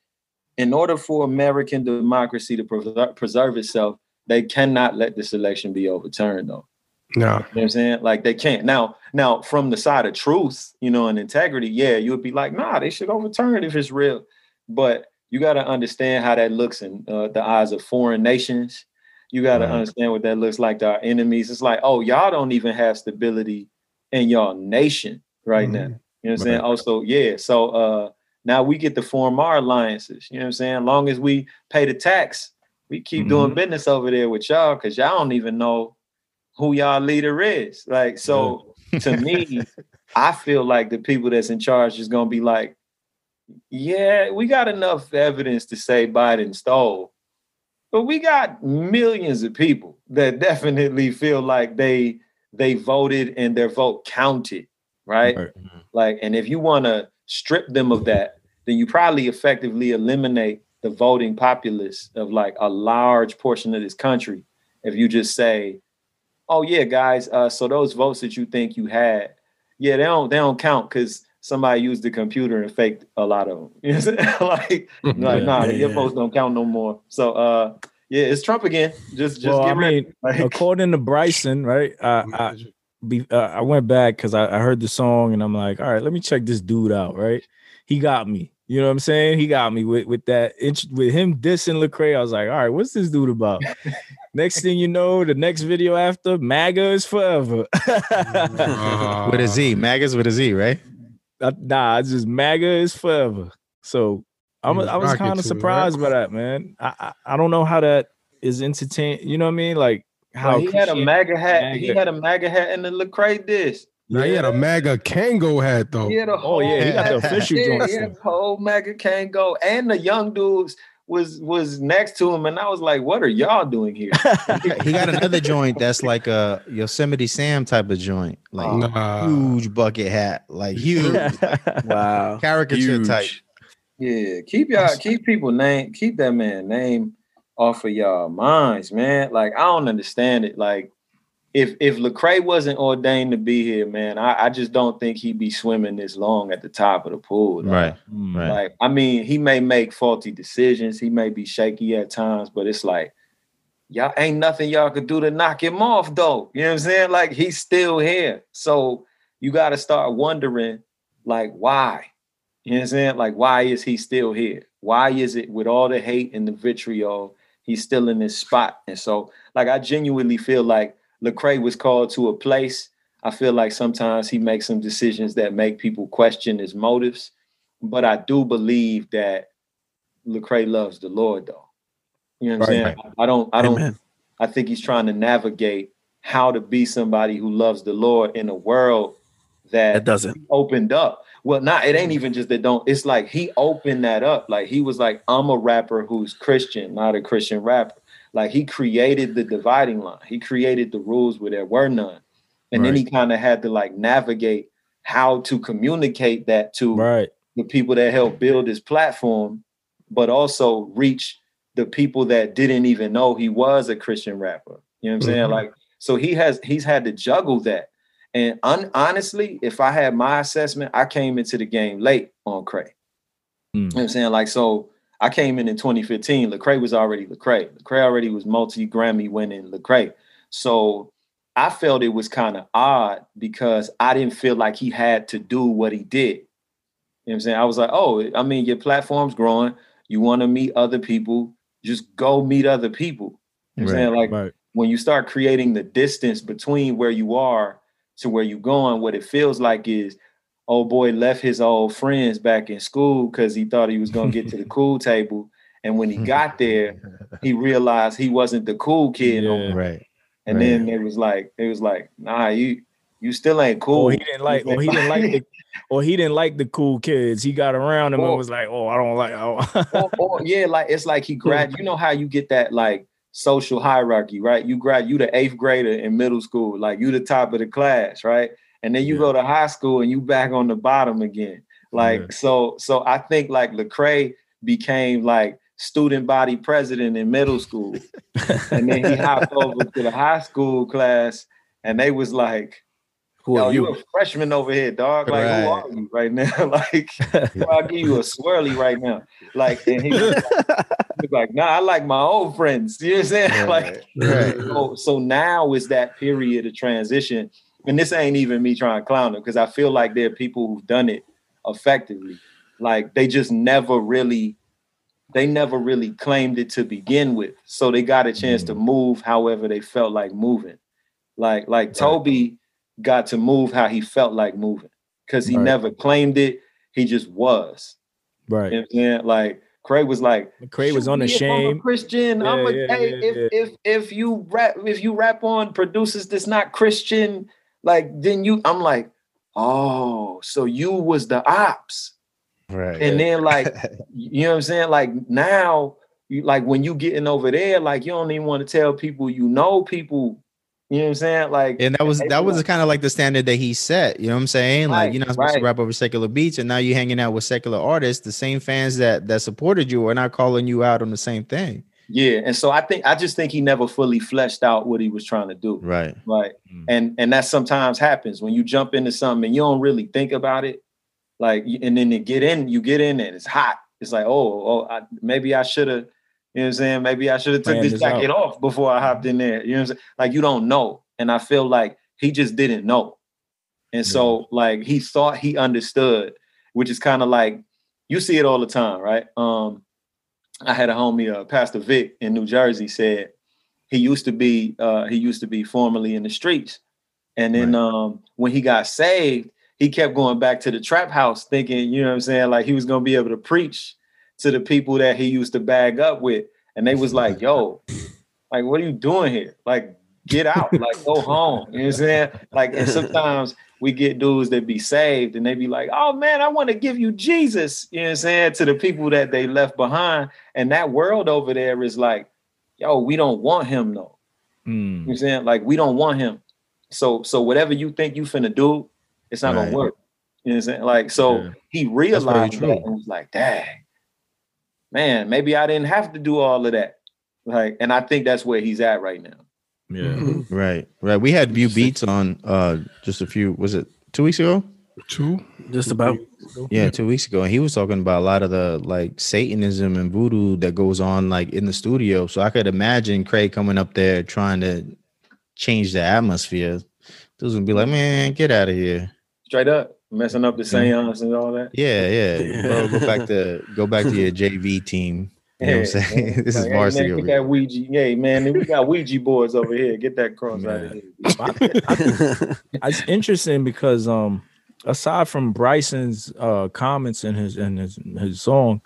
in order for American democracy to preser- preserve itself, they cannot let this election be overturned, though. No. You know what I'm saying? Like they can't. Now, now from the side of truth, you know, and integrity, yeah, you would be like, nah, they should overturn it if it's real. But you got to understand how that looks in uh, the eyes of foreign nations. You got to understand what that looks like to our enemies. It's like, oh, y'all don't even have stability in y'all nation right now. You know what I'm saying? Also, yeah. So uh now we get to form our alliances. You know what I'm saying? Long as we pay the tax, we keep doing business over there with y'all because y'all don't even know who y'all leader is. Like, so to me, I feel like the people that's in charge is gonna be like, yeah, we got enough evidence to say Biden stole, but we got millions of people that definitely feel like they they voted and their vote counted, right? Right. Like, and if you want to strip them of that, then you probably effectively eliminate the voting populace of like a large portion of this country. If you just say, "Oh yeah, guys, uh, so those votes that you think you had, yeah, they don't they don't count because somebody used the computer and faked a lot of them." You know what I'm saying? like, like, Yeah, nah, yeah, your yeah. votes don't count no more. So, uh, yeah, it's Trump again. Just, just well, I ready. mean, Like, according to Bryson, right? I, I, be, uh, I went back because I, I heard the song and I'm like, all right, let me check this dude out, right? He got me. You know what I'm saying? He got me with with that int- with him dissing Lecrae. I was like, all right, what's this dude about? next thing you know, the next video after MAGA is forever. Uh, with a Z, Magas with a Z, right? Uh, nah, it's just MAGA is forever. So I'm, was I was kind of surprised right? by that, man. I, I I don't know how that is entertain. You know what I mean? Like how Well, he had a MAGA hat. He had a MAGA hat in the Lecrae disc. Now he had a MAGA Kango hat though. He had a Oh yeah, he got the whole- official yeah, joint. he had a whole MAGA can't and the young dudes was was next to him, and I was like, "What are y'all doing here?" He got another joint that's like a Yosemite Sam type of joint, like Oh. Nah. huge bucket hat, like huge Wow. caricature Huge. type. Yeah, keep y'all keep people name keep that man name off of y'all minds, man. Like I don't understand it. Like if if Lecrae wasn't ordained to be here, man, I, I just don't think he'd be swimming this long at the top of the pool. dog. Right, Mm. right. Like, I mean, he may make faulty decisions, he may be shaky at times, but it's like, y'all ain't nothing y'all could do to knock him off, though. You know what I'm saying? Like, he's still here. So you got to start wondering, like, why? You know what I'm saying? Like, why is he still here? Why is it with all the hate and the vitriol, he's still in this spot? And so, like, I genuinely feel like Lecrae was called to a place. I feel like sometimes he makes some decisions that make people question his motives, but I do believe that Lecrae loves the Lord, though. You know what I'm saying? I don't. I don't. Amen. I think he's trying to navigate how to be somebody who loves the Lord in a world That that doesn't. opened up. Well, not it ain't mm-hmm. even just that don't. It's like he opened that up. Like he was like, I'm a rapper who's Christian, not a Christian rapper. Like he created the dividing line. He created the rules where there were none. And then he kind of had to like navigate how to communicate that to Right. the people that helped build his platform, but also reach the people that didn't even know he was a Christian rapper. You know what I'm saying? Mhm. Like, so he has he's had to juggle that. And un- honestly, if I had my assessment, I came into the game late on Crae. You know what I'm saying? Like, so I came in in 2015. Lecrae was already Lecrae. Lecrae already was multi Grammy winning Lecrae. So I felt it was kind of odd because I didn't feel like he had to do what he did. You know what I'm saying? I was like, oh, I mean, your platform's growing. You want to meet other people, just go meet other people. You know what I'm saying? Like Right. when you start creating the distance between where you are to where you're going, what it feels like is, old boy left his old friends back in school because he thought he was gonna get to the cool table. And when he got there, he realized he wasn't the cool kid. no Yeah. more. Right. And right. then it was like, it was like, nah, you you still ain't cool. Or he didn't like, or he didn't like the, or he didn't like the cool kids. He got around them Or- and was like, "Oh, I don't like." Oh. or, or yeah, like it's like he grad. You know how you get that like social hierarchy, right? You grad, you the eighth grader in middle school, like you the top of the class, right? And then you Yeah. go to high school and you back on the bottom again. Like Yeah. so, so I think like Lecrae became like student body president in middle school, and then he hopped over to the high school class, and they was like. Who Yo, are you you? a freshman over here, dog. Like, Right. who are you right now? like, I'll give you a swirly right now. Like, and he was like, he was like, nah, I like my old friends. You know what I'm saying? like, right. so, so now is that period of transition. And this ain't even me trying to clown them because I feel like there are people who've done it effectively. Like they just never really, they never really claimed it to begin with. So they got a chance to mm. move however they felt like moving. Like, like Toby got to move how he felt like moving because he Right. never claimed it. He just was. You know right. I'm saying? Like Craig was like, Craig was on the me if I'm a shame. Christian. I'm Yeah, a yeah, hey, yeah, if if if you rap if you rap on producers that's not Christian, like then you I'm like, oh, so you was the ops. Right. And then like you know what I'm saying? Like now you like when you getting over there, like you don't even want to tell people you know people. You know what I'm saying? Like and that was that be was like- kind of like the standard that he set. You know what I'm saying? Like Right, you're not supposed right. to rap over secular beats, and now you're hanging out with secular artists. The same fans that that supported you are not calling you out on the same thing. Yeah, and so I think I just think he never fully fleshed out what he was trying to do. Right. Like, Mm. and and that sometimes happens when you jump into something and you don't really think about it. Like, and then you get in, you get in and it's hot. It's like, oh, oh, I, maybe I should have. You know what I'm saying? Maybe I should have took this this jacket out. off before I hopped in there. You know what I'm saying? Like you don't know. And I feel like he just didn't know. And so like he thought he understood, which is kind of like you see it all the time, right? Um, I had a homie, uh, Pastor Vic in New Jersey, said he used to be uh, he used to be formerly in the streets, and then um, when he got saved, he kept going back to the trap house, thinking, you know what I'm saying, like he was gonna be able to preach to the people that he used to bag up with, and they was like, "Yo, like what are you doing here? Like get out, like go home." You know what I'm saying? Like, and sometimes we get dudes that be saved and they be like, oh man, I want to give you Jesus, you know what I'm saying, to the people that they left behind. And that world over there is like, yo, we don't want him though. You know Mm. what I'm saying? Like, we don't want him. So, so whatever you think you finna do, it's not Right. gonna work. You know what I'm saying? Like, so Yeah. he realized that and was like, dang, man, maybe I didn't have to do all of that. Like, and I think that's where he's at right now. Yeah. Right. Right. We had View Beats on uh just a few was it two weeks ago? Two. Just about. Yeah, two weeks ago. And he was talking about a lot of the like Satanism and voodoo that goes on like in the studio. So I could imagine Craig coming up there trying to change the atmosphere. Dudes would be like, man, get out of here. Straight up, messing Mm-hmm. up the seance and all that. Yeah, yeah. Bro, go back to go back to your JV team. You know what I'm saying? man. This is Like, hey, varsity man, over Get that Ouija. Yeah, man. We got Ouija boards over here. Get that cross out of Man. here. it's interesting because um aside from Bryson's uh comments in his in his his song,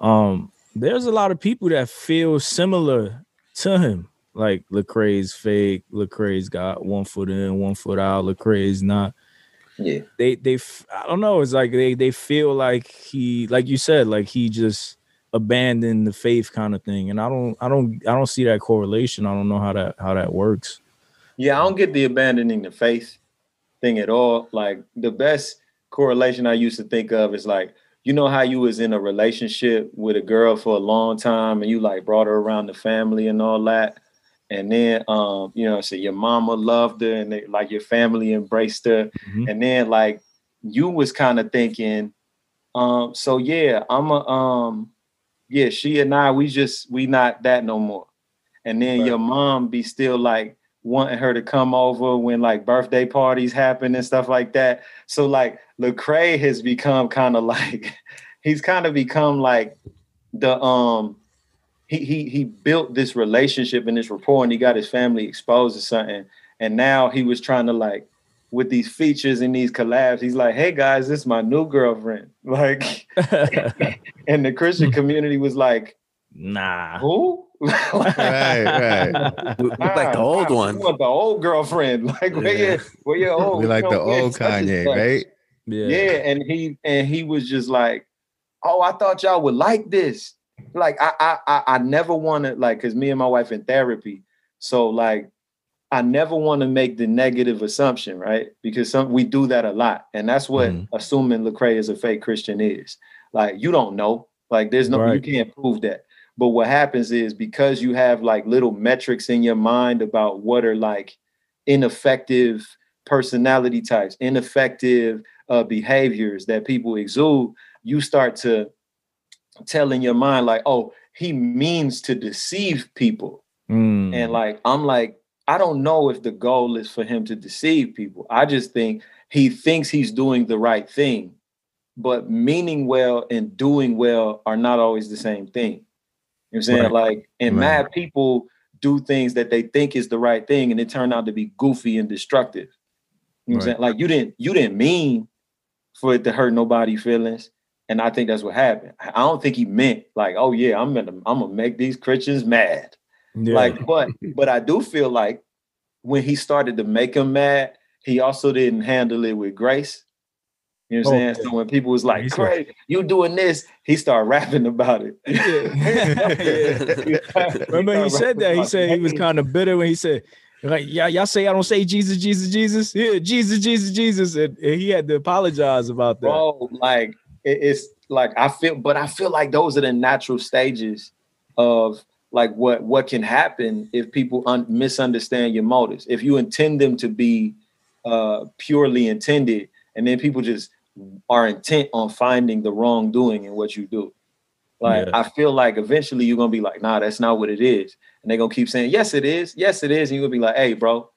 um there's a lot of people that feel similar to him. Like Lecrae's fake, Lecrae's got one foot in, one foot out, Lecrae's not. Yeah. They they I don't know, it's like they they feel like he like you said, like he just abandoned the faith kind of thing. And I don't I don't I don't see that correlation. I don't know how that how that works. Yeah, I don't get the abandoning the faith thing at all. Like the best correlation I used to think of is like, you know how you was in a relationship with a girl for a long time and you like brought her around the family and all that. And then um, you know, so your mama loved her and they, like your family embraced her. Mhm. And then like you was kind of thinking, um, so yeah, I'm a um, yeah, she and I, we just we not that no more. And then Right. your mom be still like wanting her to come over when like birthday parties happen and stuff like that. So like Lecrae has become kind of like he's kind of become like the um he he he built this relationship and this rapport and he got his family exposed to something and now he was trying to like with these features and these collabs he's like hey guys this is my new girlfriend like and the christian community was like nah. who Right, right. We- we like the old nah, one. we want the old girlfriend like where Yeah. you where you old we like you the know, we're old such Kanye, right? Yeah. yeah and he and he was just like oh i thought y'all would like this like i i i, I never wanted like because me and my wife in therapy so like i never want to make the negative assumption right because some we do that a lot and that's what Mhm. assuming Lecrae is a fake christian is like you don't know like there's no Right. you can't prove that but what happens is because you have like little metrics in your mind about what are like ineffective personality types ineffective uh, behaviors that people exude, you start to tell in your mind, like, oh, he means to deceive people. Mm. And like, I'm like, I don't know if the goal is for him to deceive people. I just think he thinks he's doing the right thing, but meaning well and doing well are not always the same thing. You know what I'm saying? Right. Like, and Right. mad people do things that they think is the right thing and it turned out to be goofy and destructive. You know what I'm saying? Like you didn't you didn't mean for it to hurt nobody feelings. And I think that's what happened. I I don't think he meant like, oh yeah, I'm gonna I'm gonna make these Christians mad. Yeah. Like, but but I do feel like when he started to make him mad, he also didn't handle it with grace. You know what I'm Oh, saying? So when people was like, He Craig, you doing this, he started rapping about it. Yeah. Remember he said that. He said he was kind of bitter when he said, like, y'all, y'all say I don't say Jesus, Jesus, Jesus. Yeah, Jesus, Jesus, Jesus. And, and he had to apologize about that. bro like it- it's like i feel but i feel like those are the natural stages of like what what can happen if people un- misunderstand your motives if you intend them to be uh purely intended and then people just are intent on finding the wrongdoing in what you do like Yeah. i feel like eventually you're gonna be like nah that's not what it is and they're gonna keep saying yes it is yes it is and you're gonna be like hey bro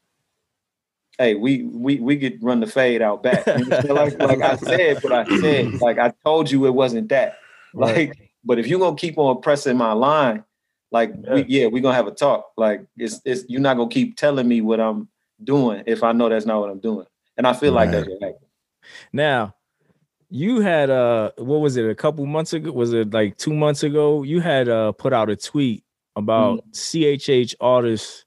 hey, we we we could run the fade out back. Like like I said, what I said, like I told you it wasn't that. Right. Like, but if you're gonna keep on pressing my line, like we, yeah, we're gonna have a talk. Like it's it's you're not gonna keep telling me what I'm doing if I know that's not what I'm doing. And I feel like that's what. Now, you had uh what was it, a couple months ago? Was it like two months ago? You had uh put out a tweet about CHH artists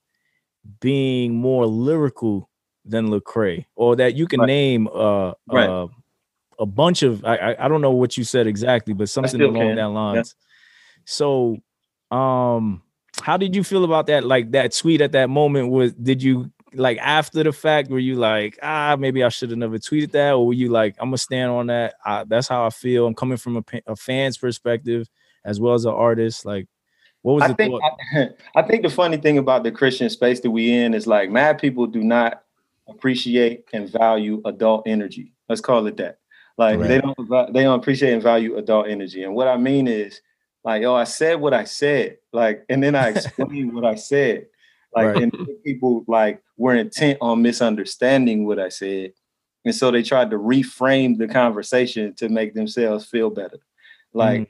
being more lyrical than Lecrae, or that you can Right. name uh, Right. uh a bunch of I, I I don't know what you said exactly, but something along can, that yeah. lines. So um how did you feel about that? Like that tweet at that moment was did you like after the fact were you like ah maybe I should have never tweeted that or were you like I'm gonna stand on that I, that's how I feel I'm coming from a, a fan's perspective as well as an artist like what was I the think? I, I think the funny thing about the Christian space that we in is like mad people do not appreciate and value adult energy. Let's call it that. Like they don't they don't appreciate and value adult energy. And what I mean is like, oh, I said what I said. Like, and then I explained what I said. Like, Right. and people like were intent on misunderstanding what I said. And so they tried to reframe the conversation to make themselves feel better. Like, Mm,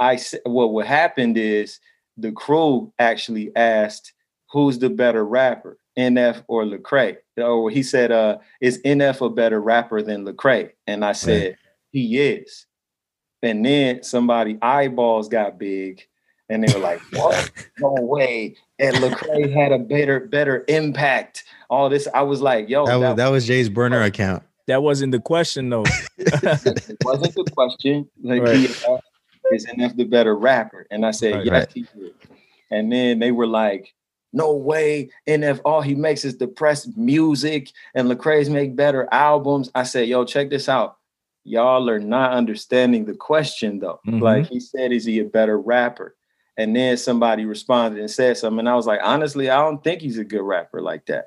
I said, well, what happened is the crew actually asked, "Who's the better rapper, NF or Lecrae?" Or he said, "Uh, is NF a better rapper than Lecrae?" And I said, "He is." And then somebody eyeballs got big, and they were like, "What? no way!" And Lecrae had a better better impact. All this, I was like, "Yo, That was that was Jay's burner account. That wasn't the question though. it wasn't the question. Like Right. he asked, is NF the better rapper? And I said, Right. yes, Right. he is. And then they were like, no way. NF, all he makes is depressed music and Lecrae's make better albums. I said, yo, check this out. Y'all are not understanding the question though. Mhm. Like he said, is he a better rapper? And then somebody responded and said something. And I was like, honestly, I don't think he's a good rapper like that.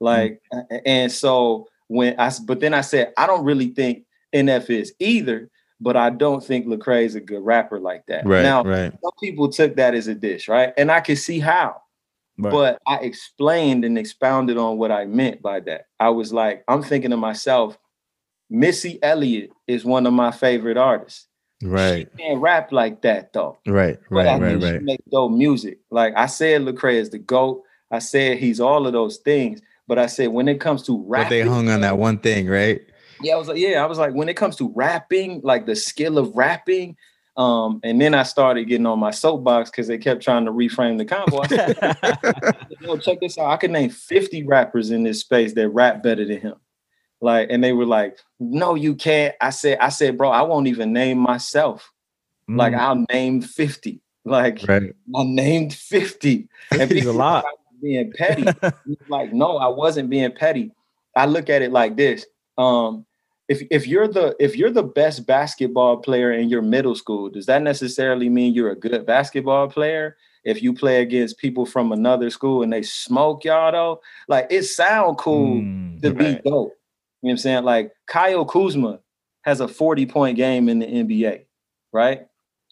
Like, a- and so when I, but then I said, I don't really think NF is either, but I don't think Lecrae is a good rapper like that. Right, Now, right. some people took that as a dish, right? And I could see how, Right. but I explained and expounded on what I meant by that. I was like, I'm thinking to myself, Missy Elliott is one of my favorite artists. Right, She can't rap like that though. right, right, But I right, right, she make dope music. Like I said, Lecrae is the GOAT. I said he's all of those things. But I said when it comes to But they hung on that one thing, right? yeah, I was like, yeah, I was like, when it comes to rapping, like the skill of rapping, um, and then I started getting on my soapbox because they kept trying to reframe the combo. I said, Yo, check this out. I could name 50 rappers in this space that rap better than him. Like, and they were like, no, you can't. I said, I said, bro, I won't even name myself. Like, Mm, I'll name 50. Like, Right. I named 50. And 50 a lot. thought I was being petty. Like, no, I wasn't being petty. I look at it like this. Um, if if you're the if you're the best basketball player in your middle school, does that necessarily mean you're a good basketball player? If you play against people from another school and they smoke y'all though, like it sound cool Mm, to be dope. You know what I'm saying? Like Kyle Kuzma has a 40 point game in the NBA, right?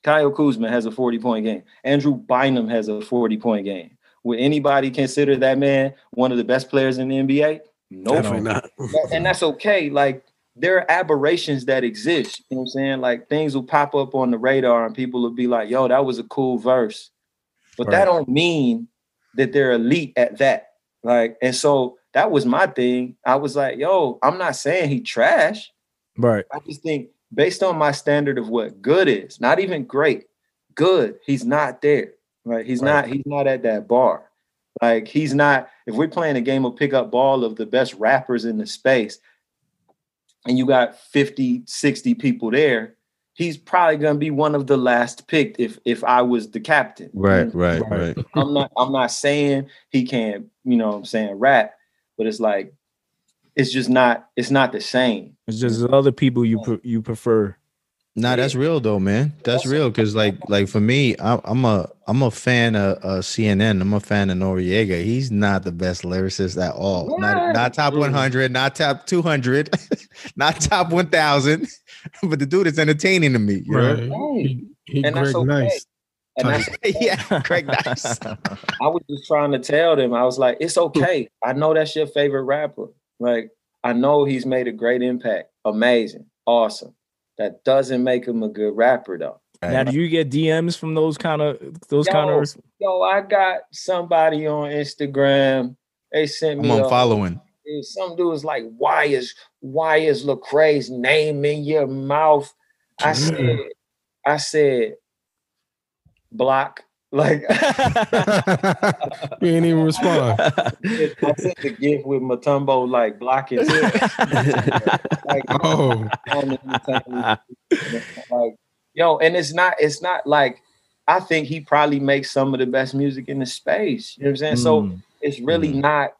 Kyle Kuzma has a 40 point game. Andrew Bynum has a 40 point game. Would anybody consider that man one of the best players in the NBA? No, Definitely not. and that's okay. Like there are aberrations that exist. You know what I'm saying? Like things will pop up on the radar and people will be like, yo, that was a cool verse. But that don't mean that they're elite at that. Like, and so that was my thing. I was like, yo, I'm not saying he trash. Right. I just think based on my standard of what good is, not even great, good, he's not there. Right. He's Right. not, he's not at that bar. Like he's not, if we're playing a game of pickup ball of the best rappers in the space, and you got 50, 60 people there, he's probably gonna be one of the last picked if if I was the captain. Right, right, Right. right. I'm not I'm not saying he can't, you know what I'm saying, rap, but it's like it's just not it's not the same. It's just other people you pre- you prefer. Nah, that's real though, man. That's real because, like, like for me, I, I'm a I'm a fan of uh, CNN. I'm a fan of Noreaga. He's not the best lyricist at all. Not not top 100, not top 200, not top 1000. But the dude is entertaining to me. You know? Right. He, he and that's Greg okay. Nice. And that's yeah, Craig Nice. I was just trying to tell them, I was like, it's okay. I know that's your favorite rapper. Like, I know he's made a great impact. Amazing. Awesome. That doesn't make him a good rapper though. Now, do you get DMs from those kind of those kind of? Yo, I got somebody on Instagram. They sent me. I'm on a- following. some dude was like, "Why is why is Lecrae's name in your mouth?" I said, "I said, block." Like he ain't even respond. I sent the gift with Mutombo like blocking. like, Oh, on the like, yo, and it's not, it's not like I think he probably makes some of the best music in the space. You know what I'm saying? So Mm, it's really Mhm. not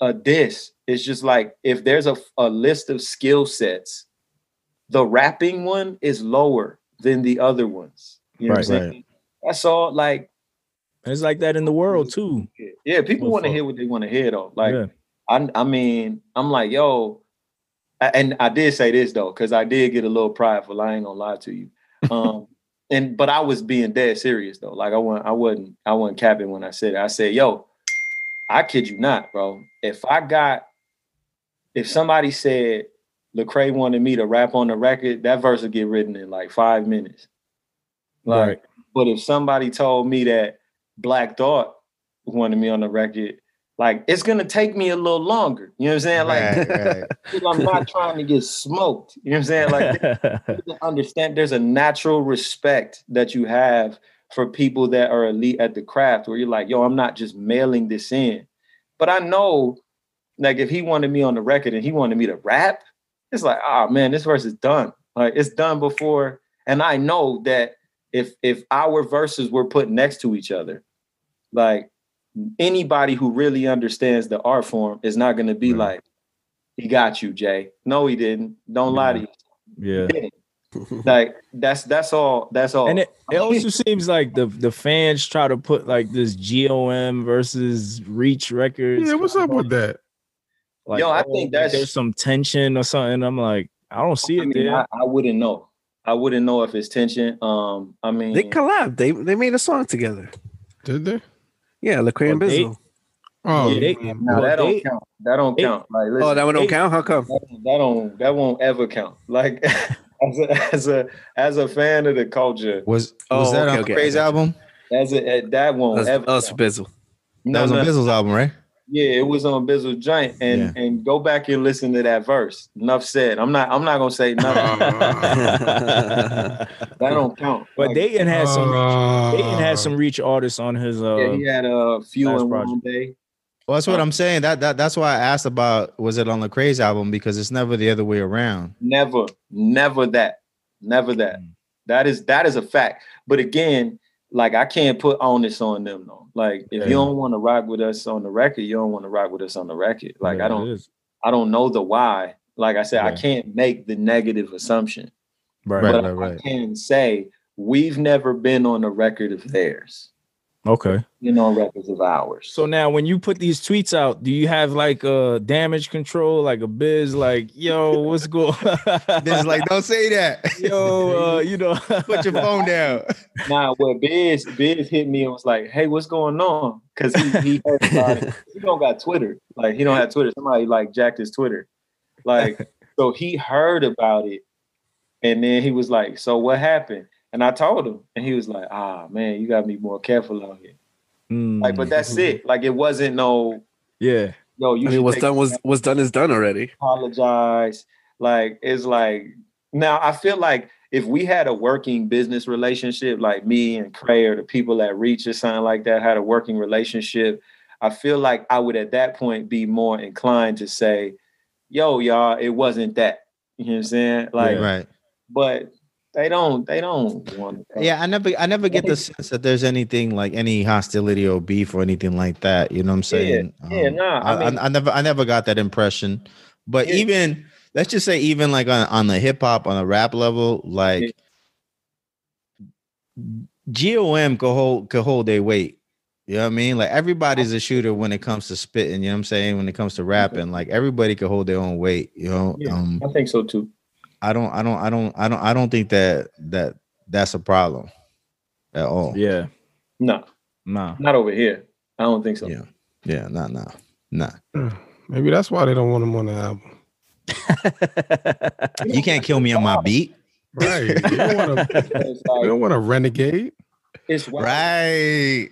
a diss. It's just like if there's a, a list of skill sets, the rapping one is lower than the other ones. You know what I'm Right, saying? That's all. Like, it's like that in the world too. yeah, people want to hear what they want to hear though. Like, yeah. I, I mean, I'm like, yo, and I did say this though, because I did get a little prideful. I ain't gonna lie to you. Um, and but I was being dead serious though. Like I wasn't, I wasn't, I wasn't capping when I said it. I said, yo, I kid you not, bro. If I got, if somebody said Lecrae wanted me to rap on the record, that verse would get written in like five minutes. Like, Right. But if somebody told me that Black Thought wanted me on the record, like it's gonna take me a little longer. You know what I'm saying? Like Right, right. I'm not trying to get smoked. You know what I'm saying? Like understand there's a natural respect that you have for people that are elite at the craft where you're like, yo, I'm not just mailing this in. But I know like if he wanted me on the record and he wanted me to rap, it's like, oh man, this verse is done. Like it's done before. And I know that if if our verses were put next to each other, like anybody who really understands the art form is not gonna be Right. like, he got you, Jay. No, he didn't. Don't lie to you yeah. like that's that's all that's all And it, it also seems like the the fans try to put like this GOM versus Reach Records. Yeah, what's up with that? Like, Yo, I oh, think that's- there's some tension or something. I'm like, I don't see I, it mean, there. I, I wouldn't know i wouldn't know if it's tension um i mean They collabed. They they made a song together. Did they? Yeah, Lecrae and Well, they- Bizzle. Oh, Yeah, they- no, Well, that don't they- count that don't they- count like listen, Oh, that one don't they- count. How come? that, that don't that won't ever count like as a as a as a fan of the culture Was was Oh, that okay, on okay, Craze I album? as a that won't That's, ever that's count. Bizzle. That No, was on no, Bizzle's album, right? Yeah it was on Bizzle Giant and Yeah. and go back and listen to that verse enough said i'm not i'm not gonna say nothing that don't count but Like, Datin had some. Uh, Datin had some Reach artists on his. Uh, yeah, he had a few last in one project. day Well, that's what I'm saying. That that that's why I asked about was it on the Crae's album because it's never the other way around. Never, never that. Never that. That is that is a fact. But again, like I can't put onus on them though. Like if Yeah. you don't want to rock with us on the record, you don't want to rock with us on the record. Like yeah, I don't. I don't know the why. Like I said, I can't make the negative assumption. Right. Right, but right, I right. can say we've never been on a record of theirs. Okay. You know, records of ours. So now, when you put these tweets out, do you have like a damage control, like a biz, like yo, what's going? This like don't say that. yo, uh, you know, Put your phone down. Nah, well, Biz, Biz hit me and was like, "Hey, what's going on?" Because he, he heard about it. He don't got Twitter. Like he don't have Twitter. Somebody like jacked his Twitter. Like so, he heard about it, and then he was like, "So what happened?" And I told him, and he was like, "Ah, man, you got to be more careful out here." Like, but Mm, that's it. Like it wasn't no, yeah, yo, you I mean, what's done was what's done is done already. apologize. Like it's like now I feel like if we had a working business relationship, like me and Crae or the people at Reach or something like that had a working relationship, I feel like I would at that point be more inclined to say, yo, y'all, it wasn't that. You know what I'm saying? Like, right. but they don't, they don't want to. Yeah, I never I never get the sense that there's anything like any hostility or beef or anything like that. You know what I'm saying? yeah, Um, nah, I I, I, I never I never got that impression. But Yeah. even let's just say even like on, on the hip hop on a rap level, like GOM could hold could hold their weight. You know what I mean? Like everybody's a shooter when it comes to spitting, you know what I'm saying? When it comes to rapping, like everybody could hold their own weight, you know. Yeah. Um I think so too. I don't I don't I don't I don't I don't think that that that's a problem at all. yeah, No, No. not over here. I don't think so. Yeah. Yeah, nah, nah, nah. Maybe that's why they don't want him on the album. You can't kill me on my beat. Right. You don't want to. You like, don't want to renegade. it's wild. Right.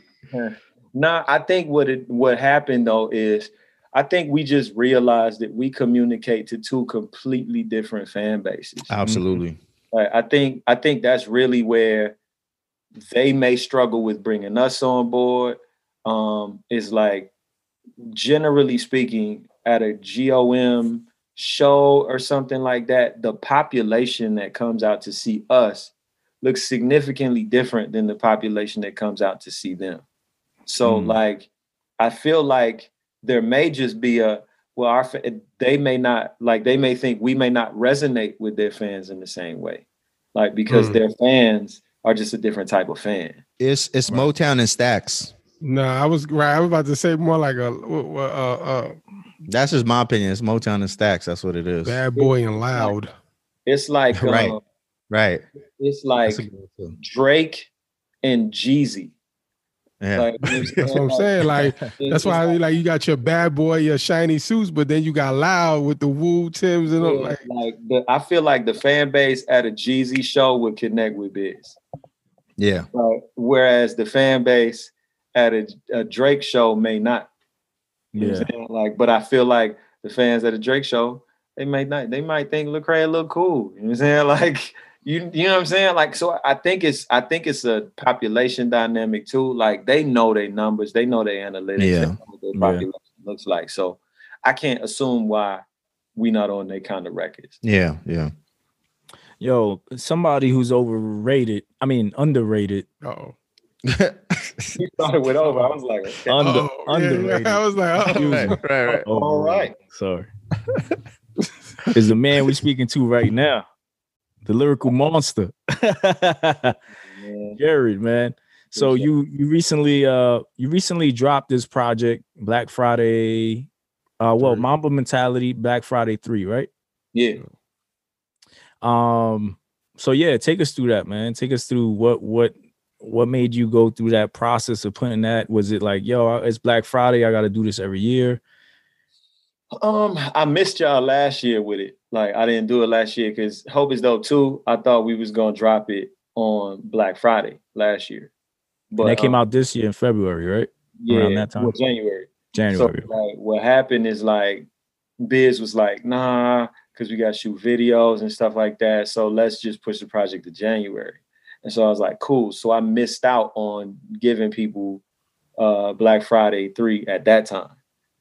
Nah, I think what it what happened though is I think we just realized that we communicate to two completely different fan bases. Absolutely. Like, I think I think that's really where they may struggle with bringing us on board. Um, is like generally speaking, at a GOM show or something like that, the population that comes out to see us looks significantly different than the population that comes out to see them. So, Mm. like, I feel like there may just be a well, our they may not like they may think we may not resonate with their fans in the same way, like because Mm. their fans are just a different type of fan. It's it's Motown and Stax. No, I was right. I was about to say more like a uh, uh, That's just my opinion. It's Motown and Stax. That's what it is. bad boy and loud. It's like Right. uh, Right. it's like That's a good one. Drake and Jeezy. Yeah. Like, you know what That's what I'm saying. Like that's why like you got your bad boy, your shiny suits, but then you got loud with the woo Tims and all Yeah, like like the, I feel like the fan base at a Jeezy show would connect with Biz. Yeah. Like, whereas the fan base at a, a Drake show may not. You know what Yeah. Like, but I feel like the fans at a Drake show, they might not, they might think Lecrae look cool. You know what I'm saying? Like, you, you know what I'm saying? Like, so I think it's, I think it's a population dynamic too. Like, they know their numbers, they know their analytics, they Yeah. know what their Yeah. population looks like. So I can't assume why we not on their kind of records. Yeah. Yeah. Yo, somebody who's overrated. I mean, underrated. Oh, You started with over. I was like, okay. Under, oh yeah. I was like, oh, right, right, right. All right. Sorry. is the man we're speaking to right now. The lyrical monster. Jared, man. So Appreciate you you recently uh you recently dropped this project, Black Friday. Uh well, Three. Mamba Mentality, Black Friday 3, right? Yeah. Um so yeah, take us through that, man. Take us through what what what made you go through that process of putting that? Was it like, yo, it's Black Friday, I got to do this every year? Um, I missed y'all last year with it. Like I didn't do it last year because Hope is Dope too. I thought we was gonna drop it on Black Friday last year. But And that came um, out this year in February, right? yeah, around that time. well, January. January. So like what happened is like Biz was like, nah, because we gotta shoot videos and stuff like that. So let's just push the project to January. And so I was like, cool. So I missed out on giving people uh Black Friday 3 at that time.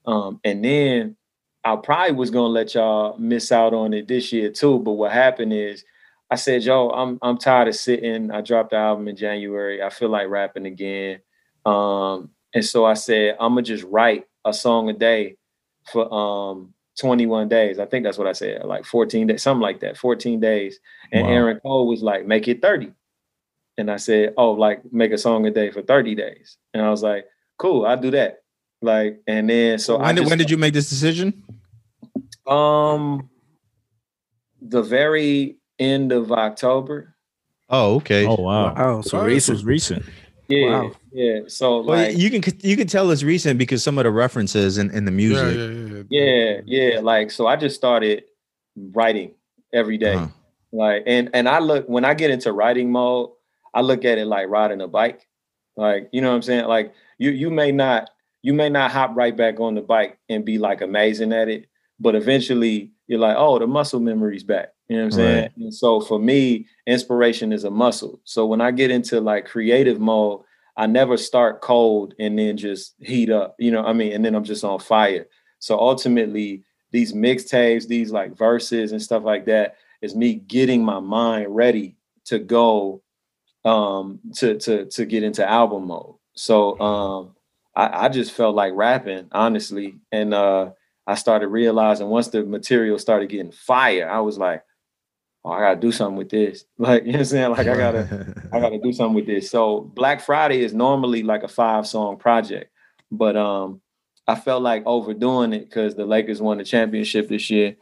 Um, and then I probably was gonna let y'all miss out on it this year too. But what happened is I said, yo, I'm I'm tired of sitting. I dropped the album in January. I feel like rapping again. Um, and so I said, I'm gonna just write a song a day for um 21 days. I think that's what I said, like 14 days, something like that, 14 days. And Wow. Aaron Cole was like, make it 30. And I said, oh, like make a song a day for 30 days. And I was like, cool, I'll do that. Like, and then so I when did just- when did you make this decision? um the very end of October. Oh, okay. oh wow. Wow, so Wow. This recent. was recent. Yeah, Wow. yeah. So Well, like you can you can tell it's recent because some of the references in, in the yeah, music. yeah, yeah, yeah, yeah. Like so I just started writing every day. Uh-huh. Like and and I look when I get into writing mode, I look at it like riding a bike. Like, you know what I'm saying? Like you you may not you may not hop right back on the bike and be like amazing at it, but eventually you're like, oh, the muscle memory's back. You know what I'm saying? Right. And so for me, inspiration is a muscle. So when I get into like creative mode, I never start cold and then just heat up, you know, I mean, and then I'm just on fire. So ultimately, these mixtapes, these like verses and stuff like that is me getting my mind ready to go um to to to get into album mode. So um I, I just felt like rapping, honestly. And uh I started realizing once the material started getting fire, I was like, oh, I gotta do something with this. Like, you know what I'm saying? Like I gotta I gotta do something with this. So Black Friday is normally like a five song project, but um, I felt like overdoing it because the Lakers won the championship this year.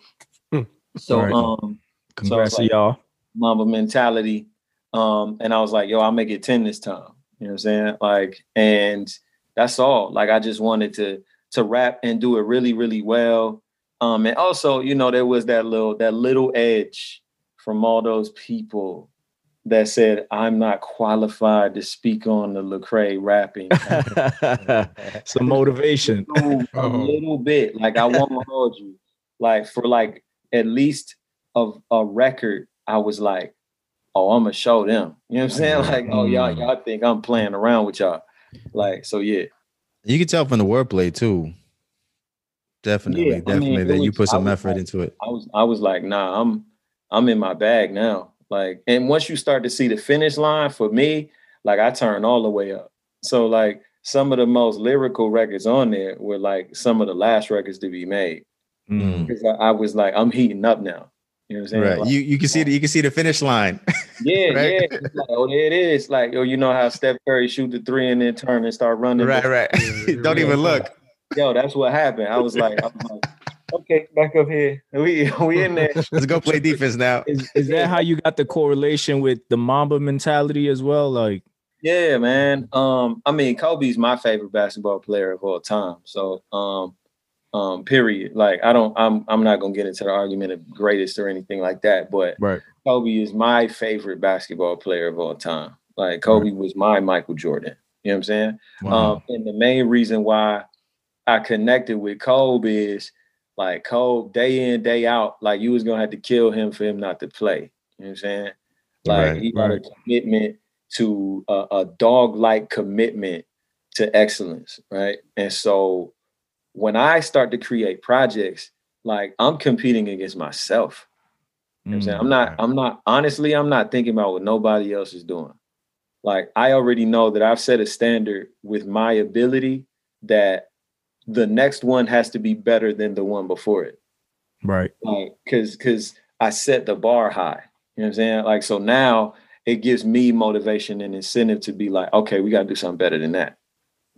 Hmm. So Right. um, Congrats like- to y'all. Mamba mentality, um, and I was like, yo, I'll make it ten this time. You know what I'm saying? Like, and that's all. Like, I just wanted to to rap and do it really, really well. Um, and also, you know, there was that little that little edge from all those people that said I'm not qualified to speak on the Lecrae rapping. Some motivation. a Uh-oh. little bit. Like I won't hold you. Like for like at least of a record, I was like, oh, I'm gonna show them. You know what I'm saying? Like, oh y'all, Mm. y'all think I'm playing around with y'all. Like, so yeah. You can tell from the wordplay too. Definitely, Yeah, I mean, definitely that you put some effort like- into it. I was I was like, nah, I'm I'm in my bag now. Like, and once you start to see the finish line for me, like I turn all the way up. So like some of the most lyrical records on there were like some of the last records to be made. Mm. Because I, I was like, I'm heating up now. You know what I'm saying? Right. Like, You you can see the you can see the finish line. Yeah, Right? yeah. It's like, oh, there it is. Like, oh, you know how Steph Curry shoot the three and then turn and start running. right, right. Don't yeah. even look. Yo, that's what happened. I was like, I was like, okay, back up here. We we in there. Let's go play defense now. Is, is that how you got the correlation with the Mamba mentality as well? Like, Yeah, man. Um, I mean, Kobe's my favorite basketball player of all time. So, um, um, period. Like, I don't. I'm I'm not gonna get into the argument of greatest or anything like that. But right. Kobe is my favorite basketball player of all time. Like Kobe was my Michael Jordan. You know what I'm saying? Wow. Um, and the main reason why I connected with Kobe is like Kobe day in, day out, like you was gonna have to kill him for him not to play. You know what I'm saying? Like Right, he got a commitment to a, a dog-like commitment to excellence, right? And so when I start to create projects, like I'm competing against myself. You know what I'm saying? Mm, I'm not, I'm not, honestly, I'm not thinking about what nobody else is doing. Like I already know that I've set a standard with my ability that the next one has to be better than the one before it. Right. Like, cause cause I set the bar high. You know what I'm saying? Like, so now it gives me motivation and incentive to be like, okay, we gotta do something better than that.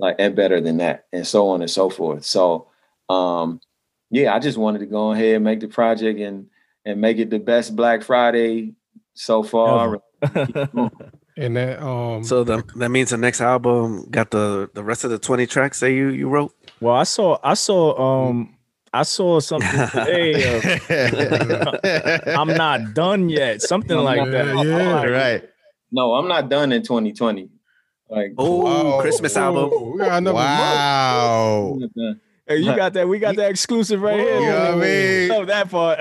Like, and better than that, and so on and so forth. So um, yeah, I just wanted to go ahead and make the project and and make it the best Black Friday so far. And that um So the, that means the next album got the the rest of the twenty tracks that you you wrote. well, I saw I saw um I saw something today. Of, I'm not done yet. Something like that. Yeah, yeah. Like, right. No, I'm not done in 2020. Like, Oh, Christmas album. We got month. Wow. I'm not done. Hey, you got that? We got that exclusive right here. You know what I mean? Love that part.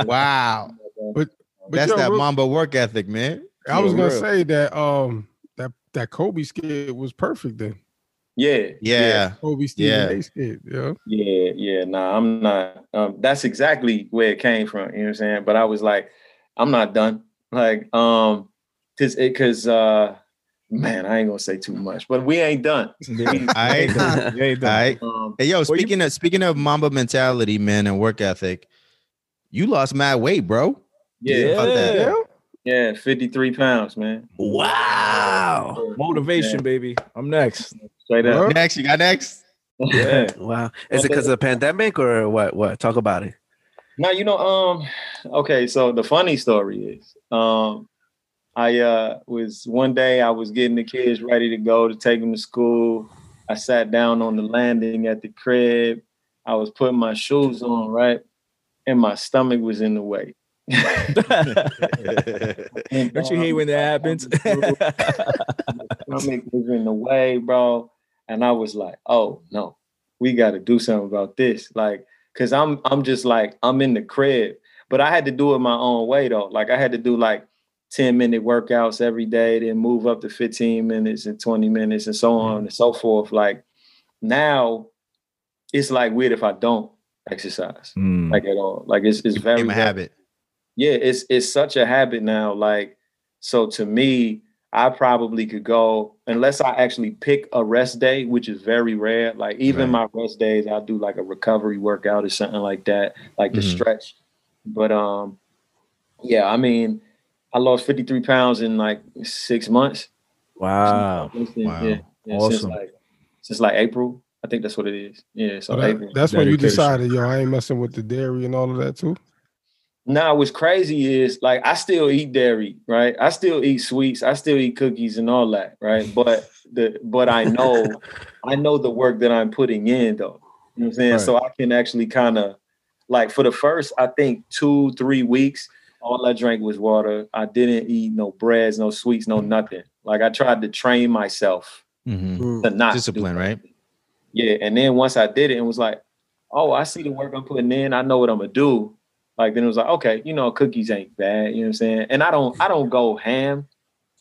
Wow. But That's yo, that real- Mamba work ethic, man. I was gonna real. say that um that that Kobe skit was perfect then. Yeah, Yeah. Kobe Stephen Yeah. A skit, yeah. yeah, yeah. Nah, I'm not. Um, that's exactly where it came from. You know what I'm saying? But I was like, I'm not done. Like, um, cause it, cause uh, man, I ain't gonna say too much, but we ain't done. I ain't done. You ain't done. right. Um, Hey, yo, you- speaking of speaking of Mamba mentality, man, and work ethic, you lost mad weight, bro. yeah, About that. Yeah. yeah, 53 pounds, man. Wow. Motivation, Yeah, baby. I'm next. straight up. Next, you got next. Yeah. Wow. Is it because of the pandemic or what? What? Talk about it. Now you know, um, okay, so the funny story is, um, I uh was one day I was getting the kids ready to go to take them to school. I sat down on the landing at the crib. I was putting my shoes on, right? And my stomach was in the way. And, Don't you hate um, when that happens? my stomach was in the way, bro. And I was like, oh no, we gotta do something about this. Like, cause I'm I'm just like, I'm in the crib. But I had to do it my own way though. Like I had to do like 10 minute workouts every day, then move up to 15 minutes and 20 minutes and so on and so forth. Like now it's like weird if I don't exercise Mm. like at all. Like it's it's very a habit. yeah, it's it's such a habit now. Like, so to me, I probably could go unless I actually pick a rest day, which is very rare. Like even my rest days, I'll do like a recovery workout or something like that, like the Mhm. stretch. But um, yeah, I mean, I lost 53 pounds in like six months. Wow. Since- Wow. Yeah, yeah, since Awesome. like since like April. I think that's what it is. Yeah, so So that- April. that's when you decided, yo, I ain't messing with the dairy and all of that too. Now, what's crazy is like I still eat dairy, right? I still eat sweets, I still eat cookies and all that, right? But the but I know I know the work that I'm putting in though. You know what I'm saying? Right. So I can actually kind of like for the first, I think two, three weeks, all I drank was water. I didn't eat no breads, no sweets, no nothing. Like I tried to train myself Mhm. Mm. to not do Discipline, right? yeah, and then once I did it, and was like, oh, I see the work I'm putting in. I know what I'm gonna do. Like then it was like, okay, you know, cookies ain't bad. You know what I'm saying? And I don't, I don't go ham,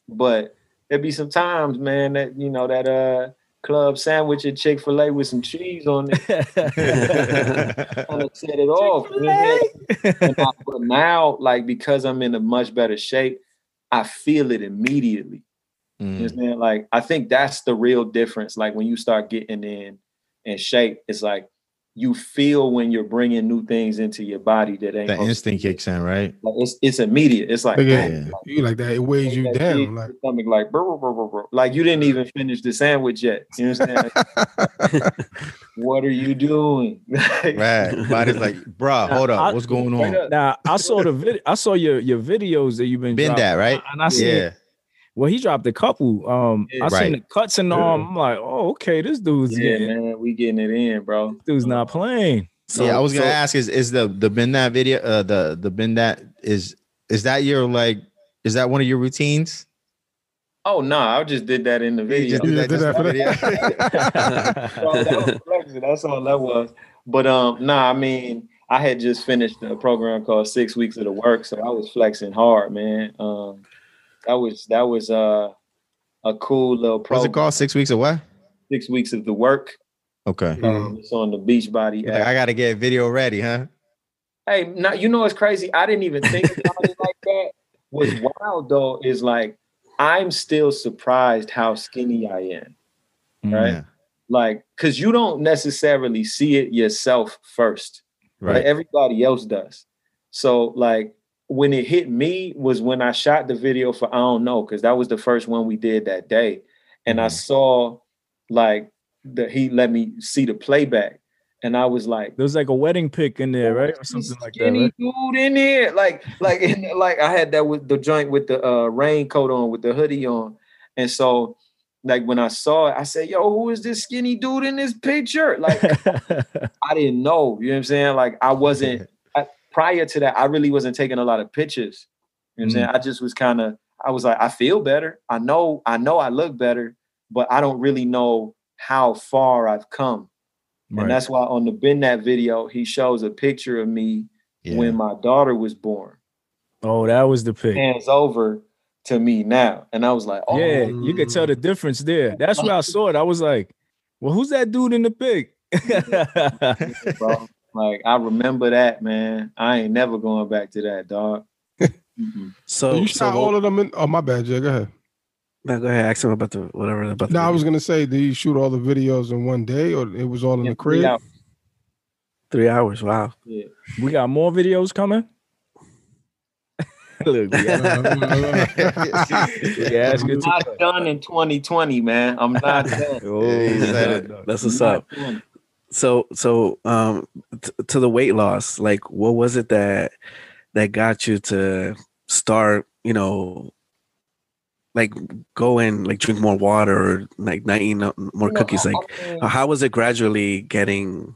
but there be some times, man, that you know that uh club sandwich at Chick Fil A with some cheese on it kind of set it off. you know what I'm saying? And I- but now, like because I'm in a much better shape, I feel it immediately. You know Mm. what I'm saying? Like I think that's the real difference. Like when you start getting in in shape, it's like you feel when you're bringing new things into your body that ain't That supposed instinct kicks in, right? Like it's it's immediate. It's like, Look at man, Yeah. You like that? It weighs you down. Like stomach, like brr, brr, brr, brr, brr. like you didn't even finish the sandwich yet. You know what I'm saying? what are you doing? Like, Right. Body's like, bruh, hold I- What's going on? Now I saw the video. I saw your your videos that you've been Been dropping. that, right? And I see. Yeah. Well, he dropped a couple. Um, Yeah. I seen the cuts and all. I'm like, oh, okay, this dude's Yeah, getting, man, we getting it in, bro. dude's not playing. So, yeah, I was gonna so- ask is is the the been that video uh the the been that is is that your like is that one of your routines? Oh no, I just did that in the video. just did that just that for for that. video. That. That's all that was. But um, nah, I mean, I had just finished a program called Six Weeks of the Work, so I was flexing hard, man. Um, that was that was uh a cool little What's program. it called? Six weeks of what? Six Weeks of the Work. Okay. Um, it's on the Beachbody You're like. I gotta get video ready, huh? Hey, now you know it's crazy? I didn't even think about it like that. What's wild though is like I'm still surprised how skinny I am. Right. Yeah. Like, cause you don't necessarily see it yourself first. Right. Right. Everybody else does. So like when it hit me was when I shot the video for I don't know, because that was the first one we did that day. And I Mhm. saw like the he let me see the playback. And I was like, There was like a wedding pic in there, right? Or something like that. skinny Right? dude in there. Like, like, in, like I had that with the joint with the uh, raincoat on, with the hoodie on, and so, like when I saw it, I said, "Yo, who is this skinny dude in this picture?" Like, I didn't know. You know what I'm saying? Like, I wasn't I, prior to that. I really wasn't taking a lot of pictures. You know what I'm Mm. saying? I just was kind of. I was like, I feel better. I know. I know I look better, but I don't really know how far I've come. Right. And that's why on the Ben that video, he shows a picture of me Yeah. when my daughter was born. oh, that was the pic. Hands over to me now. And I was like, oh Yeah, you could tell the difference there. That's where I saw it. I was like, well, who's that dude in the pic? bro. Like I remember that, man. I ain't never going back to that, dog. Mhm. So, you so shot all of them in. Oh, my bad, Jay. Go ahead. no, go ahead. Ask him about the whatever about. The No, I was gonna say, did you shoot all the videos in one day, or it was all in Yeah, the three crib? hours. three hours. Wow. Yeah. we got more videos coming. Look, we got- I'm not done in 2020, man. I'm not done. Oh, He said nah, it. nah. That's I'm what's up. done. So, so um, t- to the weight loss, like, what was it that that got you to start? You know, like go and like drink more water or like not eat more You cookies. I- Like, I mean, how was it gradually getting?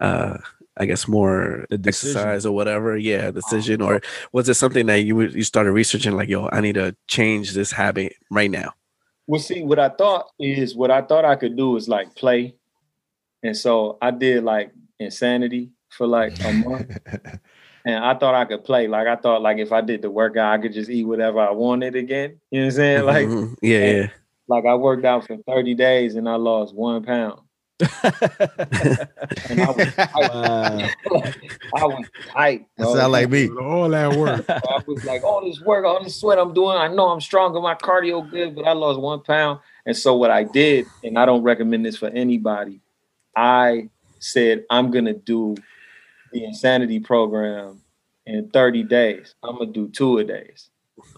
uh I guess more The decision. exercise or whatever. Yeah, decision. Or was it something that you you started researching? Like, yo, I need to change this habit right now. Well, see, what I thought is what I thought I could do is like play. And so I did like insanity for like a month. and I thought I could play. Like I thought like if I did the workout, I could just eat whatever I wanted again. You know what I'm saying? Like Mhm. yeah, yeah. like I worked out for 30 days and I lost one pound. And I was tight. Wow. I was tight. That bro. sound like me. All that work. I was like, all this work, all this sweat I'm doing. I know I'm stronger, my cardio good, but I lost one pound. And so what I did, and I don't recommend this for anybody, I said I'm gonna do the insanity program in 30 days. I'm gonna do two a days.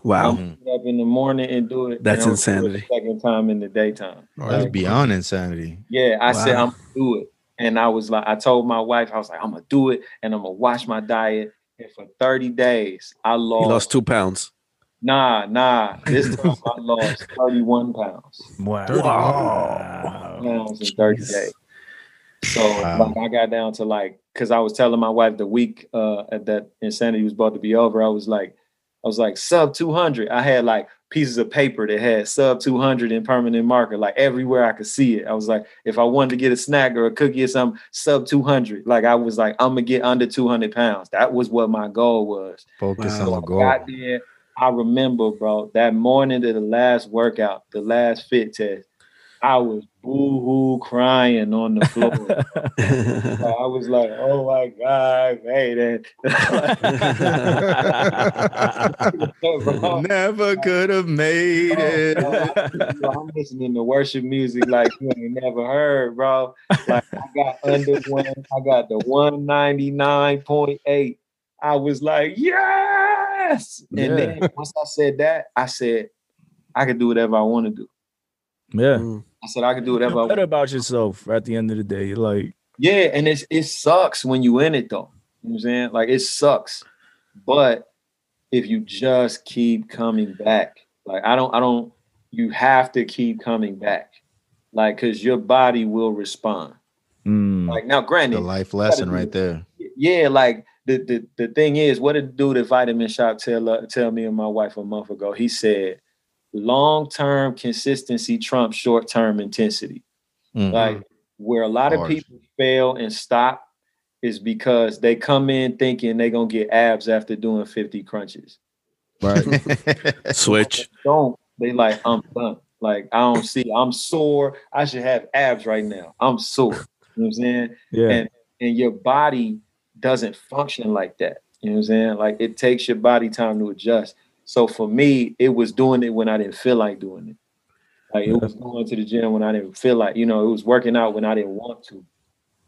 Wow. I'm get up in the morning and do it. That's I'm gonna do it insanity. Second time in the daytime. Oh, That's yeah. beyond insanity. Yeah, I said I'm gonna do it. And I was like, I told my wife, I was like, I'm gonna do it and I'm gonna watch my diet. And for 30 days, I He lost, lost two pounds. nah, nah. This time I lost 31 pounds. wow. Wow. Pounds in 30 Jeez. days. So Wow. like I got down to like because I was telling my wife the week uh at that insanity was about to be over, I was like, I was like sub 200. I had like pieces of paper that had sub 200 in permanent marker, like everywhere I could see it. I was like, if I wanted to get a snack or a cookie or something, sub 200. Like I was like, I'm gonna get under 200 pounds. That was what my goal was. Focus Wow. on the I goal. got there. I remember, bro, that morning of the last workout, the last fit test, I was boo-hoo crying on the floor. I was like, oh my God, hey, that. Never could have made it. Bro, I'm listening to worship music like you ain't never heard, bro. Like I got under one, I got the 199.8. I was like, yes. And Yeah. then once I said that, I said, I could do whatever I want to do. Yeah. Mm. I said I could do whatever I Feel better want. about yourself at the end of the day. Like, Yeah, and it's it sucks when you in it though. You know what I'm saying? Like it sucks. But if you just keep coming back, like I don't, I don't, you have to keep coming back. Like, cause your body will respond. mm, Like now, granted, The life lesson right there. yeah, like the, the the thing is, what did the dude at Vitamin Shoppe tell uh, tell me and my wife a month ago? He said, long term consistency trumps short term intensity. Mm. Like where a lot of people fail and stop is because they come in thinking they're gonna get abs after doing 50 crunches. Right. Switch. Don't they like I'm done. Like I don't see I'm sore. I should have abs right now. I'm sore. You know what I'm saying? Yeah. And and your body doesn't function like that. You know what I'm saying? Like it takes your body time to adjust. So for me, it was doing it when I didn't feel like doing it. Like it was going to the gym when I didn't feel like, you know, it was working out when I didn't want to.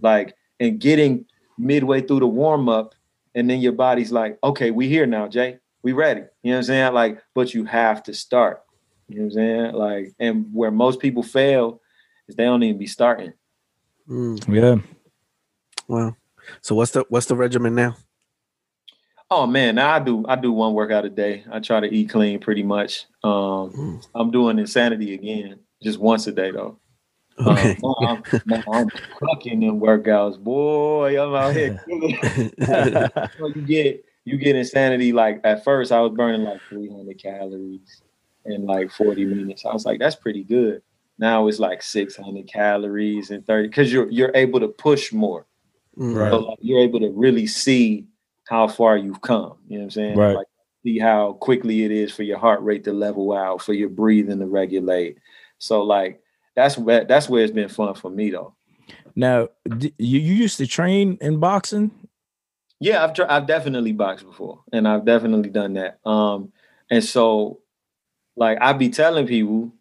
Like and getting midway through the warm up, and then your body's like, okay, we here now, Jay. We ready. You know what I'm saying? Like, but you have to start. You know what I'm saying? Like, and where most people fail is they don't even be starting. Mm, yeah. wow. So what's the what's the regimen now? Oh man, now I do I do one workout a day. I try to eat clean pretty much. Um, Mm, I'm doing insanity again, just once a day though. Okay. Um, I'm, I'm cooking in workouts, boy. I'm out here. So you get you get insanity. Like at first, I was burning like 300 calories in like 40 minutes. I was like, that's pretty good. Now it's like 600 calories and 30 because you're you're able to push more. Mm, Right. So like, you're able to really see how far you've come. You know what I'm saying? Right. Like see how quickly it is for your heart rate to level out, for your breathing to regulate. So like that's where that's where it's been fun for me though. Now, you, you used to train in boxing? Yeah, I've I've definitely boxed before, and I've definitely done that. Um, and so like I'd be telling people,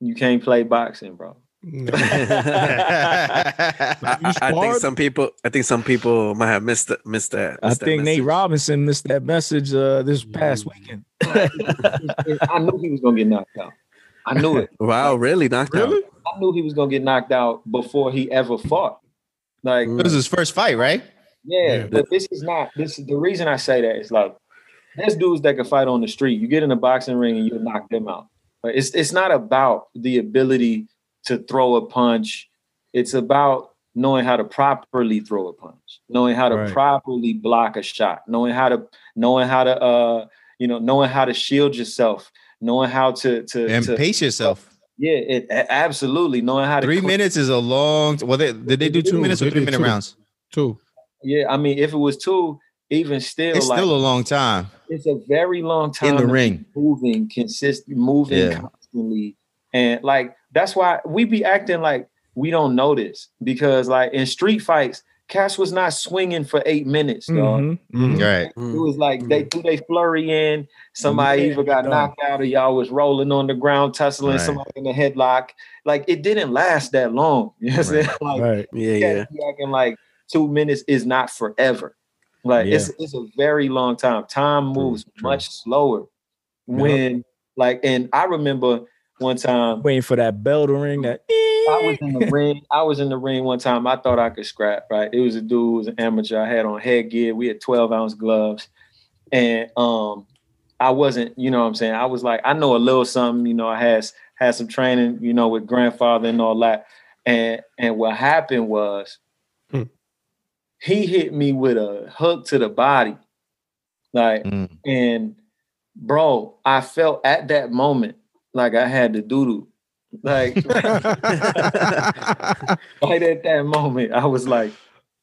you can't play boxing, bro. I, I- I think some people I think some people might have missed that missed that. I missed that think Nate. Robinson missed that message uh, this past weekend. I knew he was gonna get knocked out. I knew it. Wow, really knocked out. I knew he was gonna get knocked out before he ever fought. Like It was his first fight, right? Yeah, Yeah. but this is not this is the reason I say that is like there's dudes that can fight on the street. You get in a boxing ring and you knock them out. But it's it's not about the ability to throw a punch. It's about knowing how to properly throw a punch, knowing how to Right. properly block a shot, knowing how to knowing how to uh you know knowing how to shield yourself, knowing how to to, And to pace yourself. yeah, it absolutely knowing how to Three clean- minutes is a long. Well, they, did they do two Two. minutes or three minute two. rounds? Two. Yeah, I mean, if it was two, even still, It's like still a long time it's a very long time in the ring. moving consistent moving Yeah. constantly and like that's why we be acting like we don't know this because like in street fights Cash was not swinging for eight minutes dog. Mhm, mhm. Right. It was like they threw they flurry in. Somebody Yeah, either got done. knocked out or y'all was rolling on the ground, tussling Right. somebody in the headlock. Like it didn't last that long. You know what I'm Right. saying? Like Right. Yeah, yeah. be acting like two minutes is not forever. Like it's it's a very long time. Time moves true. much slower when like and I remember one time Waiting for that bell to ring. That I was in the ring. I was in the ring one time. I thought I could scrap, right? It was a dude, it was an amateur. I had on headgear. We had 12 ounce gloves. And um I wasn't, you know what I'm saying? I was like, I know a little something, you know, I had had some training, you know, with grandfather and all that. And and what happened was Hmm. he hit me with a hook to the body. Like Mm. and bro, I felt at that moment like I had to doodoo. Like right at that moment, I was like,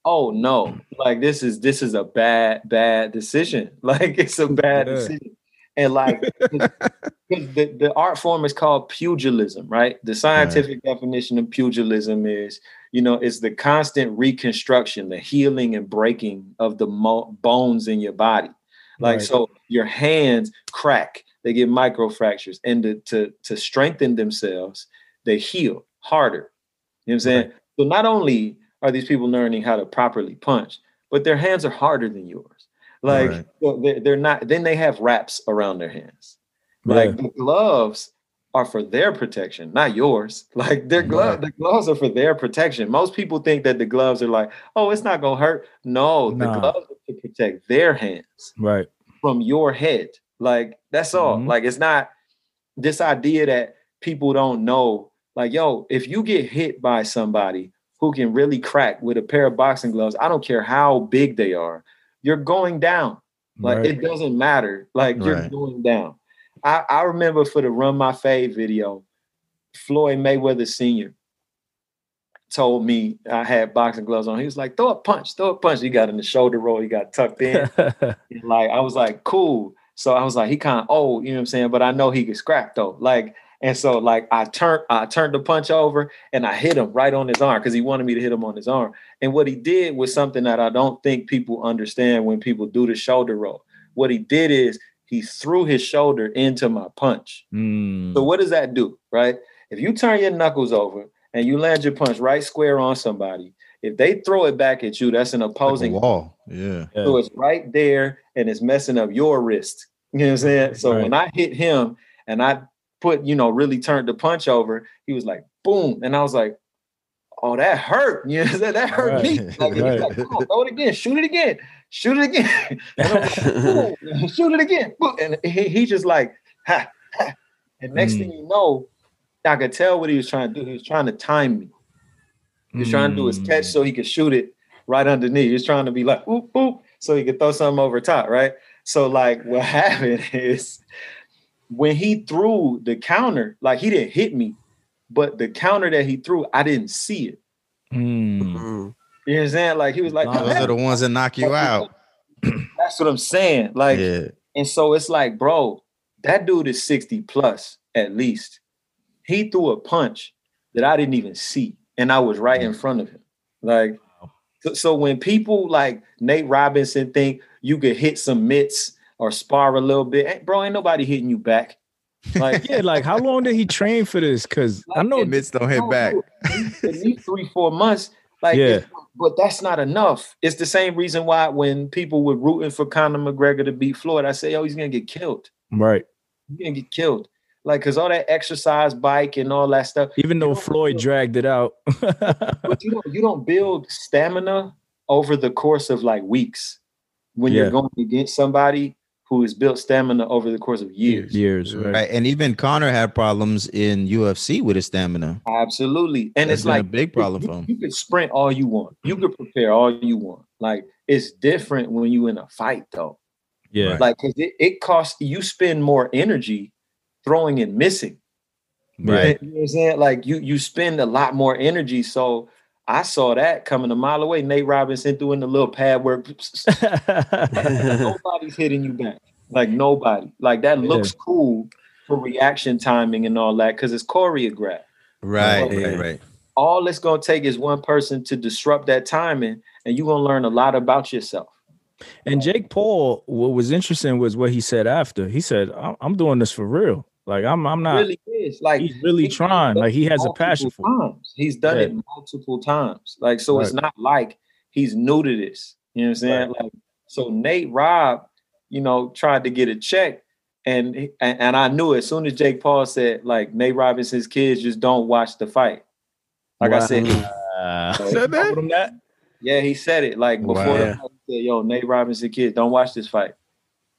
oh no, like this is this is a bad, bad decision. Like it's a bad Yeah. decision. And like the, the art form is called pugilism, right? The scientific definition of pugilism is, you know, it's the constant reconstruction, the healing and breaking of the mo- bones in your body. Like Right. so your hands crack, they get micro fractures, and to, to to strengthen themselves, they heal harder. You know what I'm saying? So not only are these people learning how to properly punch, but their hands are harder than yours. Like Right. so they're, they're not. Then they have wraps around their hands. Like the gloves are for their protection, not yours. Like their glove, the gloves are for their protection. Most people think that the gloves are like, oh, it's not gonna hurt. No, the gloves are to protect their hands right. from your head. Like that's all. Mhm. Like it's not this idea that people don't know. Like, yo, if you get hit by somebody who can really crack with a pair of boxing gloves, I don't care how big they are, you're going down. Like right. it doesn't matter. Like you're going down. I, I remember for the Run My Fade video, Floyd Mayweather Sr. told me I had boxing gloves on. He was like, throw a punch, throw a punch. He got in the shoulder roll, he got tucked in. And, like I was like, cool. So I was like, he kind of old, you know what I'm saying? But I know he could scrap though. Like, and so like I turned, I turned the punch over and I hit him right on his arm because he wanted me to hit him on his arm. And what he did was something that I don't think people understand when people do the shoulder roll. What he did is he threw his shoulder into my punch. Mm. So what does that do, right? If you turn your knuckles over and you land your punch right square on somebody, if they throw it back at you, that's an Like opposing. wall. Yeah. Yeah. So it's right there and it's messing up your wrist. You know what I'm saying? So Right. when I hit him and I put, you know, really turned the punch over, he was like, boom. And I was like, oh, that hurt. You know what I'm saying? That hurt me. Right. Like, he was like, "Come on, throw it again, shoot it again, shoot it again. Like, shoot it again. Boom. And he, he just like, ha, ha. And next Mm. thing you know, I could tell what he was trying to do. He was trying to time me. He was trying to do his catch Mm. so he could shoot it right underneath. He's trying to be like, oop, oop, so he could throw something over top, right? So, like, what happened is when he threw the counter, like, he didn't hit me, but the counter that he threw, I didn't see it. Mm. Mm. You know what I'm saying? Like, he was like, Nah, Those are the ones that knock you out. that's what I'm saying. Like, yeah. And so it's like, bro, that dude is 60 plus at least. He threw a punch that I didn't even see, and I was right in front of him. Like, so, when people like Nate Robinson think you could hit some mitts or spar a little bit, eh, bro, ain't nobody hitting you back. Like, Yeah, like how long did he train for this? Because I know Mitts don't hit back. at least- three, four months. Like, Yeah. but that's not enough. It's the same reason why when people were rooting for Conor McGregor to beat Floyd, I say, oh, he's gonna get killed. right. He's gonna get killed. Like, cause all that exercise bike and all that stuff. Even though Floyd feel- dragged it out. But you don't you don't build stamina over the course of like weeks when Yeah. you're going against somebody who has built stamina over the course of years. Years, right? Right. And even Conor had problems in UFC with his stamina. Absolutely. And That's it's been a big problem you, for him. you could sprint all you want. You could prepare all you want. Like it's different when you're in a fight though. Yeah. Right. Like it, it costs you spend more energy throwing and missing. Right. You know what I'm saying? Like you you spend a lot more energy. So I saw that coming a mile away. Nate Robinson doing the little pad work. Nobody's hitting you back. Like nobody. Like that Yeah. looks cool for reaction timing and all that because it's choreographed. Right. Yeah. Right. Right. All it's gonna take is one person to disrupt that timing, and you're gonna learn a lot about yourself. And Jake Paul, what was interesting was what he said after. He said, "I'm, I'm doing this for real. Like I'm, I'm not. really is like he's really he's trying. Like he has a passion multiple for. it. times. He's done Yeah. it multiple times. Like so, it's not like he's new to this. You know what I'm saying? Like so, Nate Robb, you know, tried to get a check, and and, and I knew as soon as Jake Paul said like Nate Robinson's kids just don't watch the fight. Like I said, he- Uh, Said that? that? yeah, he said it like before. Wow. The fight, he said, Yo, Nate Robinson kids don't watch this fight.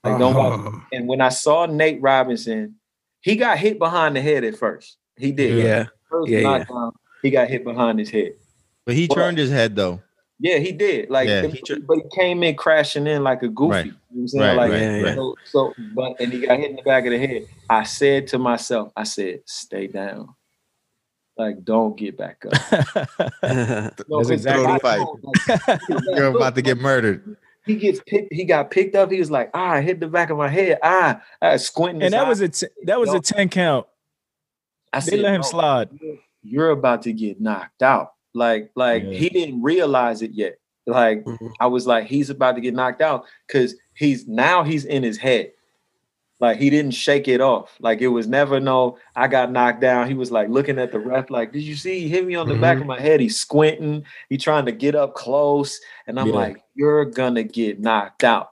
Like don't watch. Oh. And when I saw Nate Robinson, he got hit behind the head at first. He did. Yeah. First Yeah, yeah. he got hit behind his head. But he Well- turned his head though. Yeah, he did. Like, Yeah, but, he tr- but he came in crashing in like a goofy. Right. You know what I'm saying? Right, like, right, Yeah, yeah. right. So, so, but and he got hit in the back of the head. I said to myself, I said, "Stay down." Like, don't get back up. No, That's 'cause exactly I fight. like, You're about to get murdered. He gets picked. He got picked up. He was like, "Ah, I hit the back of my head. Ah, I was squinting." and his that was eye. a t- that was Yo. a ten count. I They said, let him "No, slide. you're- You're about to get knocked out. Like, like Yeah. he didn't realize it yet. Like, Mhm. I was like, he's about to get knocked out because he's now he's in his head. Like he didn't shake it off. Like it was never no, I got knocked down. He was like looking at the ref, like, did you see he hit me on the back of my head? He's squinting, he trying to get up close. And I'm Yeah. like, you're gonna get knocked out.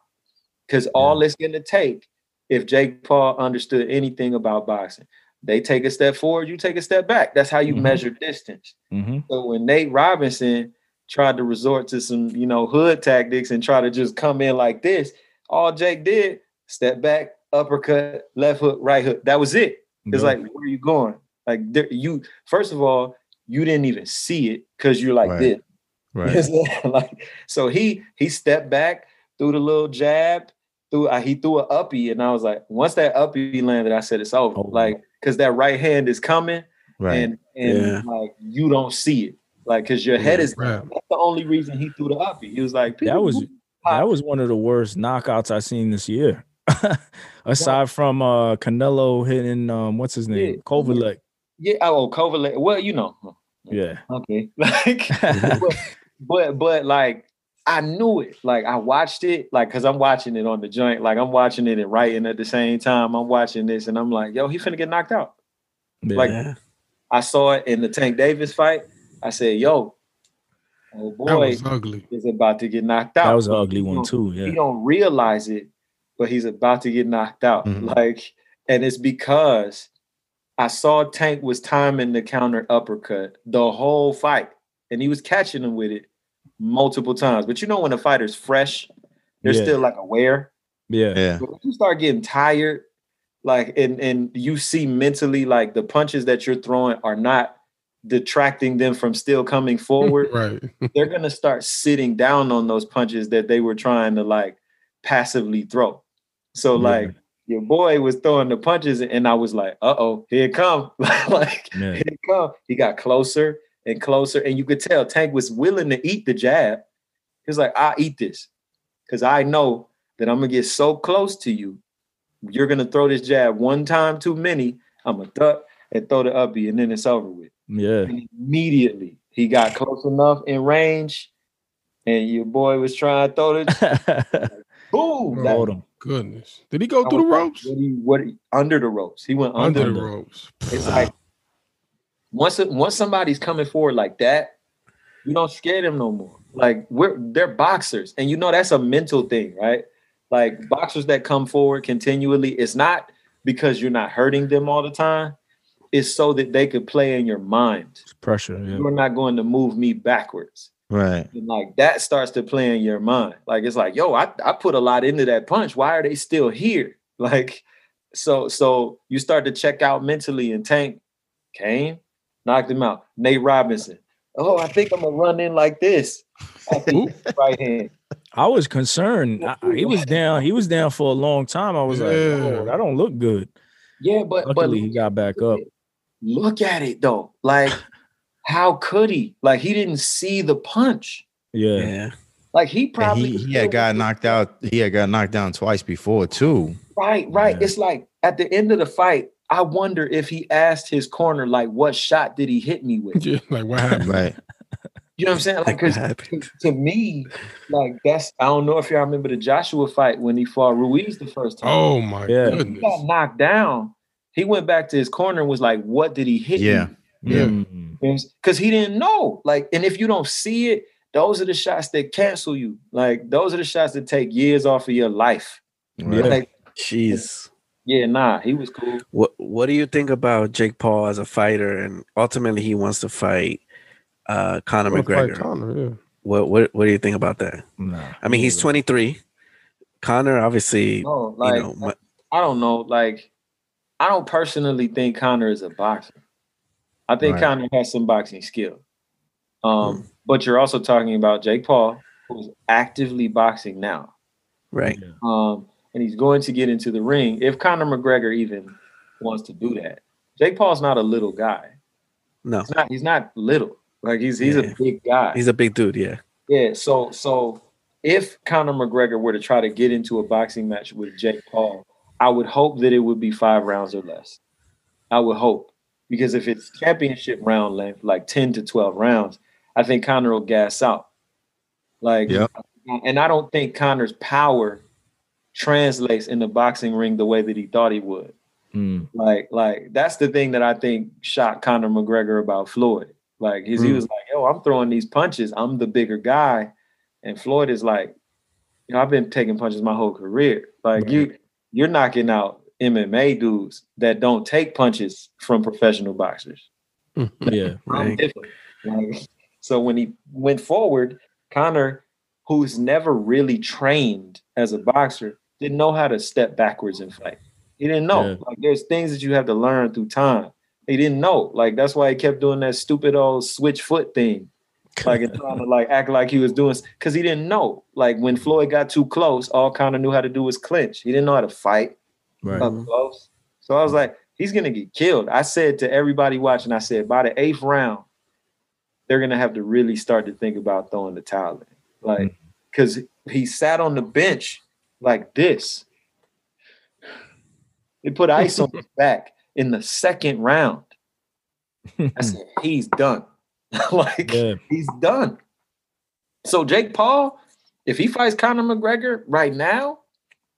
Cause all it's gonna take, if Jake Paul understood anything about boxing, they take a step forward, you take a step back. That's how you Mhm. measure distance. Mhm. So when Nate Robinson tried to resort to some, you know, hood tactics and try to just come in like this, all Jake did, step back, uppercut, left hook, right hook. That was it. It's Yeah. like, where are you going? Like there, you first of all, you didn't even see it because you're like Right. this. Right. like so he he stepped back, threw the little jab, threw uh, he threw an uppie, and I was like, once that uppie landed, I said it's over. Oh. Like, cause that right hand is coming, Right. and and Yeah. like you don't see it, like cause your head is. Right. That's the only reason he threw the uppie. He was like, That was that was one of the worst knockouts I've seen this year. Aside from uh Canelo hitting um what's his name? Yeah. Kovalev. Yeah, oh, Kovalev. Well, you know, Yeah. okay, like, but, but but like I knew it. Like I watched it, like because I'm watching it on the joint. Like I'm watching it and writing at the same time. I'm watching this, and I'm like, yo, he finna get knocked out. Yeah. Like, I saw it in the Tank Davis fight. I said, yo, oh That boy, was ugly. is about to get knocked out. that was an ugly one don't- too. He don't realize it, but he's about to get knocked out. Mhm. Like, and it's because I saw Tank was timing the counter uppercut the whole fight, and he was catching him with it multiple times. But you know, when a fighter's fresh, they're Yeah. still like aware. Yeah. yeah. But when you start getting tired, like, and and you see mentally like the punches that you're throwing are not detracting them from still coming forward Right. they're gonna start sitting down on those punches that they were trying to like passively throw. So Yeah. like your boy was throwing the punches, and I was like, "Uh oh, here it come!" like Yeah. here it come. He got closer and closer, and you could tell Tank was willing to eat the jab. He was like, "I eat this because I know that I'm gonna get so close to you. You're gonna throw this jab one time too many. I'm gonna duck and throw the uppie, and then it's over with." Yeah. And immediately he got close enough in range, and your boy was trying to throw the boom. him. Goodness. Did he go I through the was like, ropes? What he, what under the ropes? He went under, Under the the ropes. It's like once it- once somebody's coming forward like that, you don't scare them no more. Like we're they're boxers, and you know that's a mental thing, right? Like boxers that come forward continually, it's not because you're not hurting them all the time. It's so that they could play in your mind. It's pressure. Yeah. You're not going to move me backwards. Right. And like that starts to play in your mind. Like it's like, yo, I, I put a lot into that punch. Why are they still here? Like, so so you start to check out mentally and Tank came, knocked him out. Nate Robinson. Oh, I think I'm gonna run in like this. I think right hand. I was concerned. I- he was down. He was down for a long time. I was like, Yeah. oh, that don't look good. Yeah, but but Luckily, he got back up. look at it though. Like, how could he? Like he didn't see the punch. Yeah. Yeah. Like he And probably he, he had got knocked out. He had got knocked down twice before too. Right, right. Yeah. It's like at the end of the fight, I wonder if he asked his corner, like, what shot did he hit me with? Yeah, like what happened? Right. You know what I'm saying? Like, Like because happened? to me, like that's I don't know if y'all remember the Joshua fight when he fought Ruiz the first time. Oh my Yeah. he goodness. got knocked down. He went back to his corner and was like, "What did he hit Yeah. me?" Yeah. Mm. Because he didn't know. Like, and if you don't see it, those are the shots that cancel you. Like, those are the shots that take years off of your life. Right. Like, Jeez. yeah, nah, he was cool. What What do you think about Jake Paul as a fighter? And ultimately, he wants to fight uh, Conor Wanna fight McGregor. Conor, yeah. What What What do you think about that? Nah. I mean, he's 23. Conor, obviously, No, like you know, mu- I don't know. Like, I don't personally think Conor is a boxer. I think Right. Conor has some boxing skill. Um, Hmm. but you're also talking about Jake Paul, who's actively boxing now. right? Um, and he's going to get into the ring if Conor McGregor even wants to do that. Jake Paul's not a little guy. No, He's not. He's not little. Like he's he's Yeah. a big guy. he's a big dude. Yeah, Yeah, so so if Conor McGregor were to try to get into a boxing match with Jake Paul, I would hope that it would be five rounds or less. I would hope because if it's championship round length, like ten to twelve rounds, I think Conor will gas out. Like, Yep. and I don't think Conor's power translates in the boxing ring the way that he thought he would. Mm. Like, like that's the thing that I think shocked Conor McGregor about Floyd. Like, his, he Mm. was like, "Yo, I'm throwing these punches. I'm the bigger guy," and Floyd is like, "You know, I've been taking punches my whole career. Like, you, you're knocking out MMA dudes that don't take punches from professional boxers. Hmm, yeah. Right. Like, so when he went forward, Conor, who's never really trained as a boxer, didn't know how to step backwards and fight. He didn't know. Yeah. Like there's things that you have to learn through time. He didn't know. Like that's why he kept doing that stupid old switch foot thing. like and trying to like act like he was doing because he didn't know. Like when Floyd got too close, all Conor knew how to do was clinch. He didn't know how to fight Right. up close. So I was like, he's gonna get killed. I said to everybody watching, I said by the eighth round, they're gonna have to really start to think about throwing the towel in. Like, mm-hmm. because he sat on the bench like this. They put ice on his back in the second round. I said, he's done. like Yeah. he's done. So Jake Paul, if he fights Conor McGregor right now,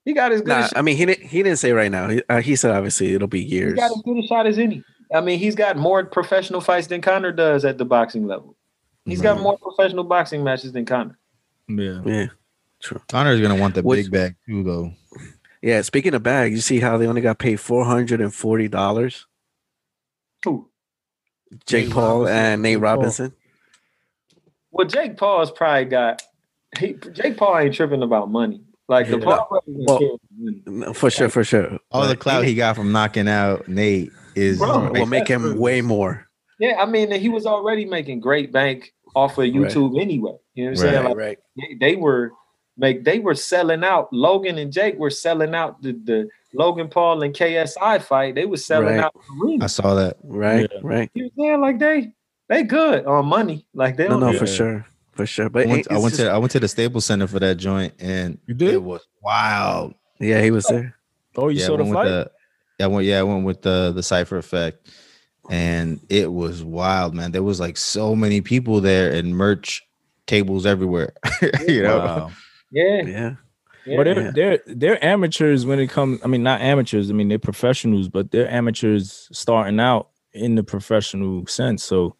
he got as good Nah, a I mean, he didn't. He didn't say right now. He, uh, he said obviously it'll be he years. got as good a shot as any. I mean, he's got more professional fights than Conor does at the boxing level. He's got more professional boxing matches than Conor. Yeah. Yeah, true. Conor's gonna want the Which- big bag too, though. Yeah. Speaking of bags, you see how they only got paid four hundred and forty dollars. Who? Jake Nate Paul Robinson. and Nate Jake Paul. Robinson. Well, Jake Paul's probably got. He, Jake Paul ain't tripping about money. Like the Yeah. Paul brothers ain't Well, caring about money. No, For sure, for sure. All the But clout he got from knocking out Nate is Bro, will make him way more. Yeah, I mean, he was already making great bank off of YouTube anyway. You know what I'm saying? Like, right. they, they were make they were selling out. Logan and Jake were selling out the, the Logan Paul and KSI fight. They were selling Right. out the arena. I saw that. Right, Yeah. right. You know what I'm saying? Like they they good on money. Like they No, don't no, for sure, for sure. I But went, it's I went just- to I went to the Staples Center for that joint, and You did? it was wild. yeah, he was oh. there. Oh, you yeah, saw the fight? with the yeah, I went yeah, I went with the the Cipher Effect, and it was wild, man. There was like so many people there and merch tables everywhere. you know, Wow. yeah. Yeah, yeah. But they're they're they're amateurs when it comes. I mean, not amateurs. I mean, they're professionals, but they're amateurs starting out in the professional sense. So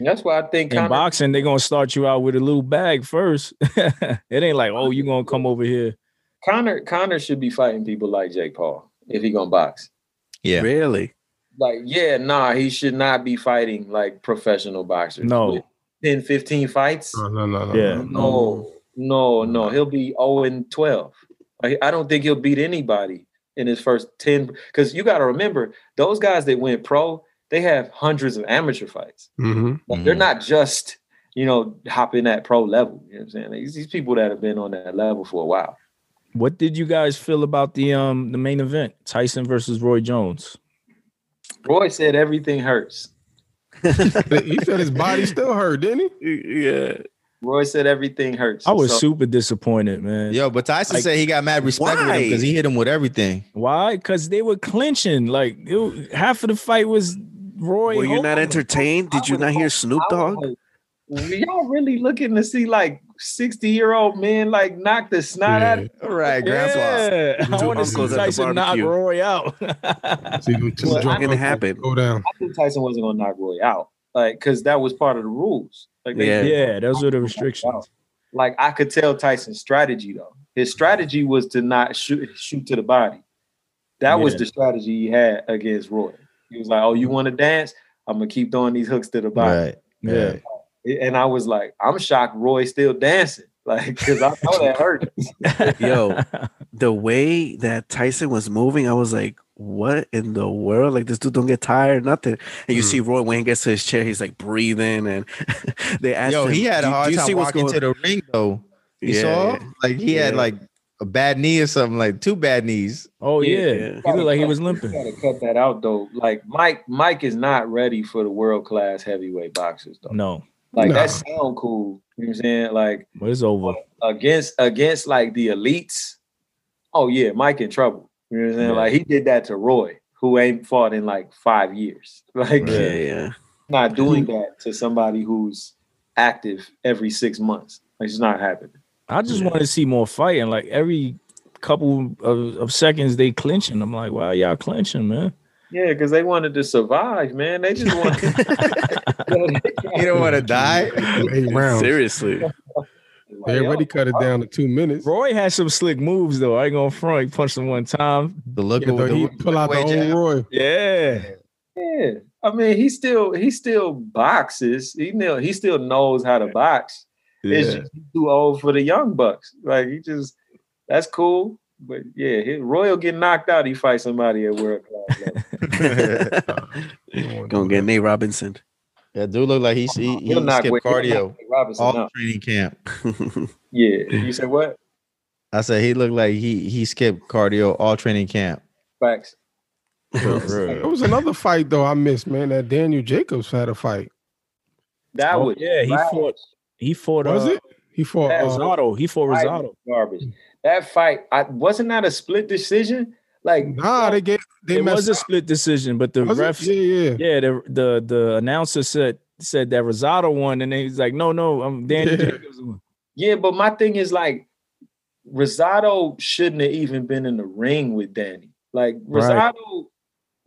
That's why I think in Conor, boxing, they're gonna start you out with a little bag first. it ain't like, oh, you're gonna come over here. Conor Conor should be fighting people like Jake Paul if he gonna box. yeah. really. Like, yeah, nah, he should not be fighting like professional boxers. No. with 10, 15 fights. No, no, no, no. Yeah. no. No, no, no. He'll be 0 and 12. I, I don't think he'll beat anybody in his first 10. Because you got to remember, those guys that went pro, they have hundreds of amateur fights. Mm-hmm. Like, They're Mhm. not just, you know, hopping at pro level. You know what I'm saying? These, these people that have been on that level for a while. What did you guys feel about the um the main event, Tyson versus Roy Jones? Roy said everything hurts. he said his body still hurt, didn't he? Yeah. Roy said everything hurts. I was So- super disappointed, man. Yo, but Tyson Like, said he got mad respect with him because he hit him with everything. Why? Because they were clinching. Like it, half of the fight was Roy. Were you not entertained? Did you not hear Snoop I was Dogg? like, were y'all really looking to see like 60 year old men like knock the snot out of All right, Grandpa. Yeah, I Two want to see uncles at the Tyson knock. Roy out. See them two Well, drunk it uncles happen. Go down. I think Tyson wasn't gonna knock Roy out. Like, cause that was part of the rules. Like they Yeah. yeah, those were the restrictions. like I could tell Tyson's strategy though. His strategy was to not shoot shoot to the body. That was the strategy he had against Roy. He was like, "Oh, you want to dance? I'm gonna keep throwing these hooks to the body." Right. Yeah. And I was like, "I'm shocked Roy still dancing." Like, because I know that hurt. Yo, the way that Tyson was moving, I was like, what in the world? Like this dude don't get tired, nothing. And you Mhm. see Roy when he gets to his chair, he's like breathing and they asked Yo, him, he had a hard you time walking to the ring though. You Yeah, saw? Like he had like a bad knee or something, like two bad knees. oh yeah, Yeah. he looked like he was limping. gotta cut that out though. Like Mike, Mike is not ready for the world class heavyweight boxers though. No, Like No. that sound cool. You know what I'm saying? Like but it's over. against against like the elites. Oh yeah, Mike in trouble. You know what I'm saying? Yeah. Like he did that to Roy, who ain't fought in like five years. Like Yeah, yeah. not doing that to somebody who's active every six months. Like it's not happening. I just Yeah. want to see more fighting. Like every couple of, of seconds they clinching. I'm like, wow, y'all clinching, man. Yeah, because they wanted to survive, man. They just want. You don't want to die. Eight rounds. Seriously. They already cut it down to two minutes. Roy had some slick moves though. I ain't gonna front. He punched him one time. The look Yeah, of though, the he pull out the way old jab. Roy. Yeah, Yeah, I mean, he still he still boxes. He know he still knows how to box. It's yeah. just too old for the young bucks. Like he just that's cool. But yeah, he, Royal get knocked out. He fight somebody at world class. level. Gonna get Nate Robinson. That dude look like he's he, he He'll knock skipped Wade- he'll cardio Robinson all out. training camp. Yeah. You said what? I said he looked like he he skipped cardio all training camp. Facts. There was another fight though I missed, man. That Daniel Jacobs had a fight. That Oh, was yeah, he trash. fought. He fought. Was uh, it? He fought. That Uh, Rosado. He fought Fight Rosado. Garbage. That fight, I wasn't that a split decision. Like nah, they gave. They It was messed a split decision, but the Was it? refs, Yeah, yeah. yeah, the the the announcer said said that Rosado won, and then he's like, no, no, I'm Danny Yeah. Jacobs won. Yeah, but my thing is like Rosado shouldn't have even been in the ring with Danny. Like Right. Rosado,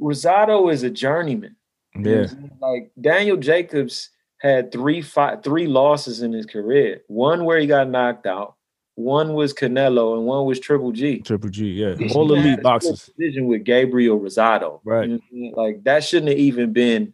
Rosado is a journeyman. You know Yeah, Like Daniel Jacobs had three five three losses in his career. One where he got knocked out, one was Canelo, and one was Triple G. Triple G. Yeah, all shouldn't have elite boxers. Decision with Gabriel Rosado. Right. You know what I'm saying? Like that shouldn't have even been.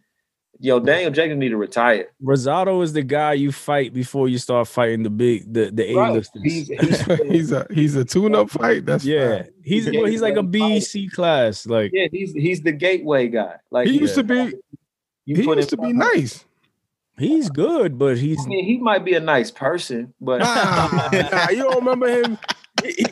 Yo, Daniel Jacobs need to retire. Rosado is the guy you fight before you start fighting the big the the A Right. listers. He's, he's, he's a he's a tune-up fight. That's yeah, fine. he's Yeah, well, he's like a he's BC class. Like yeah, he's he's the gateway guy. Like He used to be you he put used to be nice. He's good, but he's I mean, he might be a nice person, but Nah, nah, you don't remember him.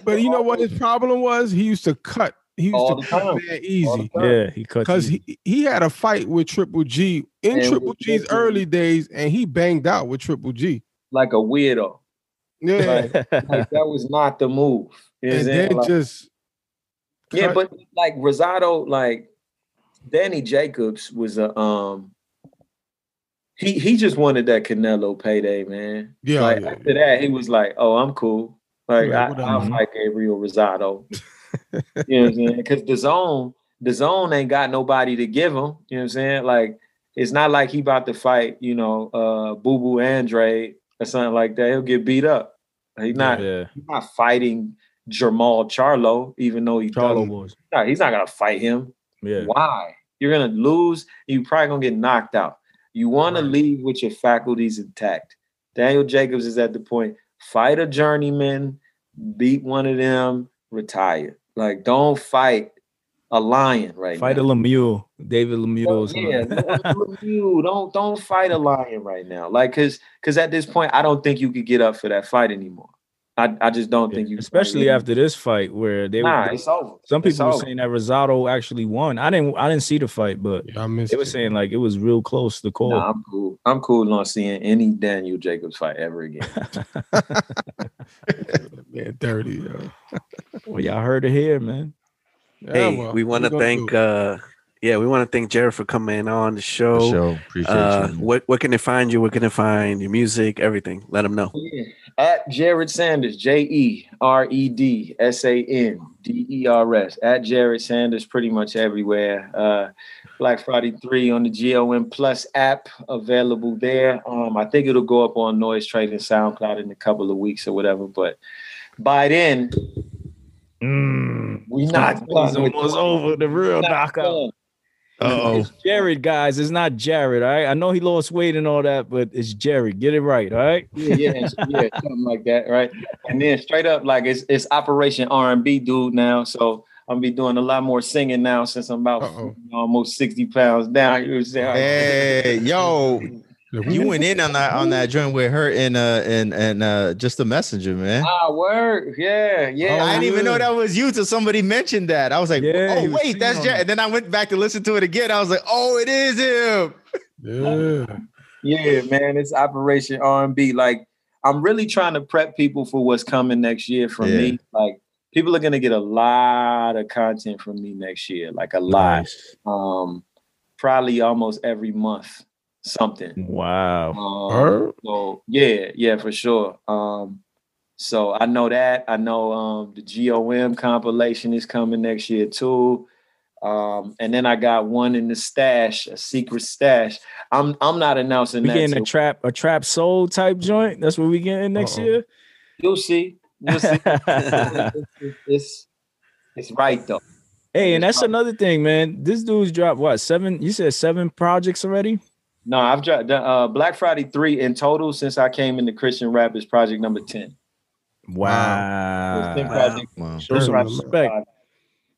But you know what his problem was? He used to cut. He used All to cut time. man All the easy. yeah, he cut Because he, he had a fight with Triple G in And Triple G's G. early days, and he banged out with Triple G. like a weirdo. Yeah, Like that was not the move. You know and then Like- just yeah, cut- but like Rosado, like Danny Jacobs was a um he he just wanted that Canelo payday, man. Yeah, like yeah, after that, he was like, "Oh, I'm cool. Like Like, I. I'll fight Gabriel Rosado." you know what I'm saying? Because the zone, the zone ain't got nobody to give him. You know what I'm saying? Like it's not like he about to fight, you know, uh Boo Boo Andrade or something like that. He'll get beat up. He's not yeah, he's not fighting Jermall Charlo, even though he Charlo boys. no, he's not gonna fight him. Yeah, Why? You're gonna lose. You probably gonna get knocked out. You want to leave with your faculties intact. Daniel Jacobs is at the point. Fight a journeyman, beat one of them, retire. Like, don't fight a lion right now. fight a now. Lemieux, David Lemieux. Don't- oh, yeah, you don't don't fight a lion right now. Like, cause cause at this point, I don't think you could get up for that fight anymore. I, I just don't think you, especially after this fight where they Nah, were. it's over. Some It's people were over. saying that Rosado actually won. I didn't. I didn't see the fight, but yeah, I missed they were saying like it was real close. The call. Nah, I'm cool. I'm cool not seeing any Daniel Jacobs fight ever again. man, dirty. Yo. well, y'all heard it here, man. Yeah, hey, well, we want to thank uh yeah, we want to thank Jered for coming on the show. For sure. Appreciate Uh, you. what what can they find you? Where can they find your music? Everything. Let them know. Yeah. At Jered Sanders, J E R E D S A N D E R S. At Jered Sanders, pretty much everywhere. Uh, Black Friday 3 on the GOM Plus app available there. Um, I think it'll go up on NoiseTrade and SoundCloud in a couple of weeks or whatever. But by then, Mm. we're not It's almost over. The real knockout. Done. Uh-oh. It's Jared, guys. It's not Jared. All right. I know he lost weight and all that, but it's Jared. Get it right. All right. Yeah, yeah, yeah, something like that, right? And then straight up, like it's it's Operation R and B, dude. Now, so I'm be doing a lot more singing now since I'm about Uh-oh. almost sixty pounds down. You know what I'm saying? Hey, yo, Yeah, you went in on that on that joint with her and uh and and uh just a messenger, man. Ah, word, yeah, yeah. Oh, I didn't even know that was you till somebody mentioned that. I was like, Yeah, oh wait, that's singing Jered. on And then I went back to listen to it again. I was like, oh, it is him. Yeah. Yeah, man, it's Operation R and B. Like, I'm really trying to prep people for what's coming next year from Yeah. me. Like, people are gonna get a lot of content from me next year, like a lot. Nice. Um, probably almost every month, something. Wow. Um, Word? so yeah, yeah, for sure. Um, so I know that. I know um the GOM compilation is coming next year too. Um, and then I got one in the stash, a secret stash. I'm I'm not announcing We that. getting a trap, a trap soul type joint. That's what we getting next Uh-oh. year. You'll see. You'll see. it's, it's it's right though. hey, and that's another thing, man. This dude's dropped what seven? You said seven projects already. No, I've dropped uh, Black Friday three in total since I came into Christian rap is project number ten. Wow. It's 10 Wow. projects. Wow. Show some Project respect. five.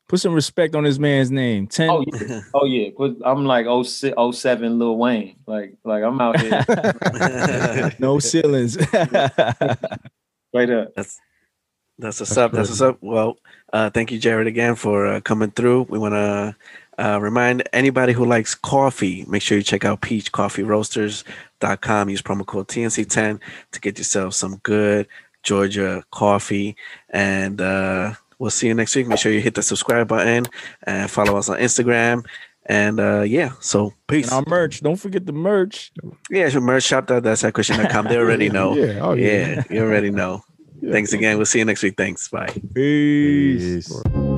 Put some respect on this man's name. Ten. Oh yeah, oh yeah. 'Cause I'm like 06, 07 Lil Wayne. Like like I'm out here no ceilings. right up. That's that's what's That's up. That's what's crazy. up. Well, uh, thank you, Jered, again for uh, coming through. We want to uh, remind anybody who likes coffee, make sure you check out peachcoffeeroasters.com. Use promo code TNC10 to get yourself some good Georgia coffee. And uh, we'll see you next week. Make sure you hit the subscribe button and follow us on Instagram. And uh, yeah, so peace. and our merch. Don't forget the merch. Yeah, it's your merch shop. That, that's at Christian.com. They already know. Yeah. Oh yeah. Yeah, you already know. Yeah. Thanks again. We'll see you next week. Thanks. Bye. Peace. Peace.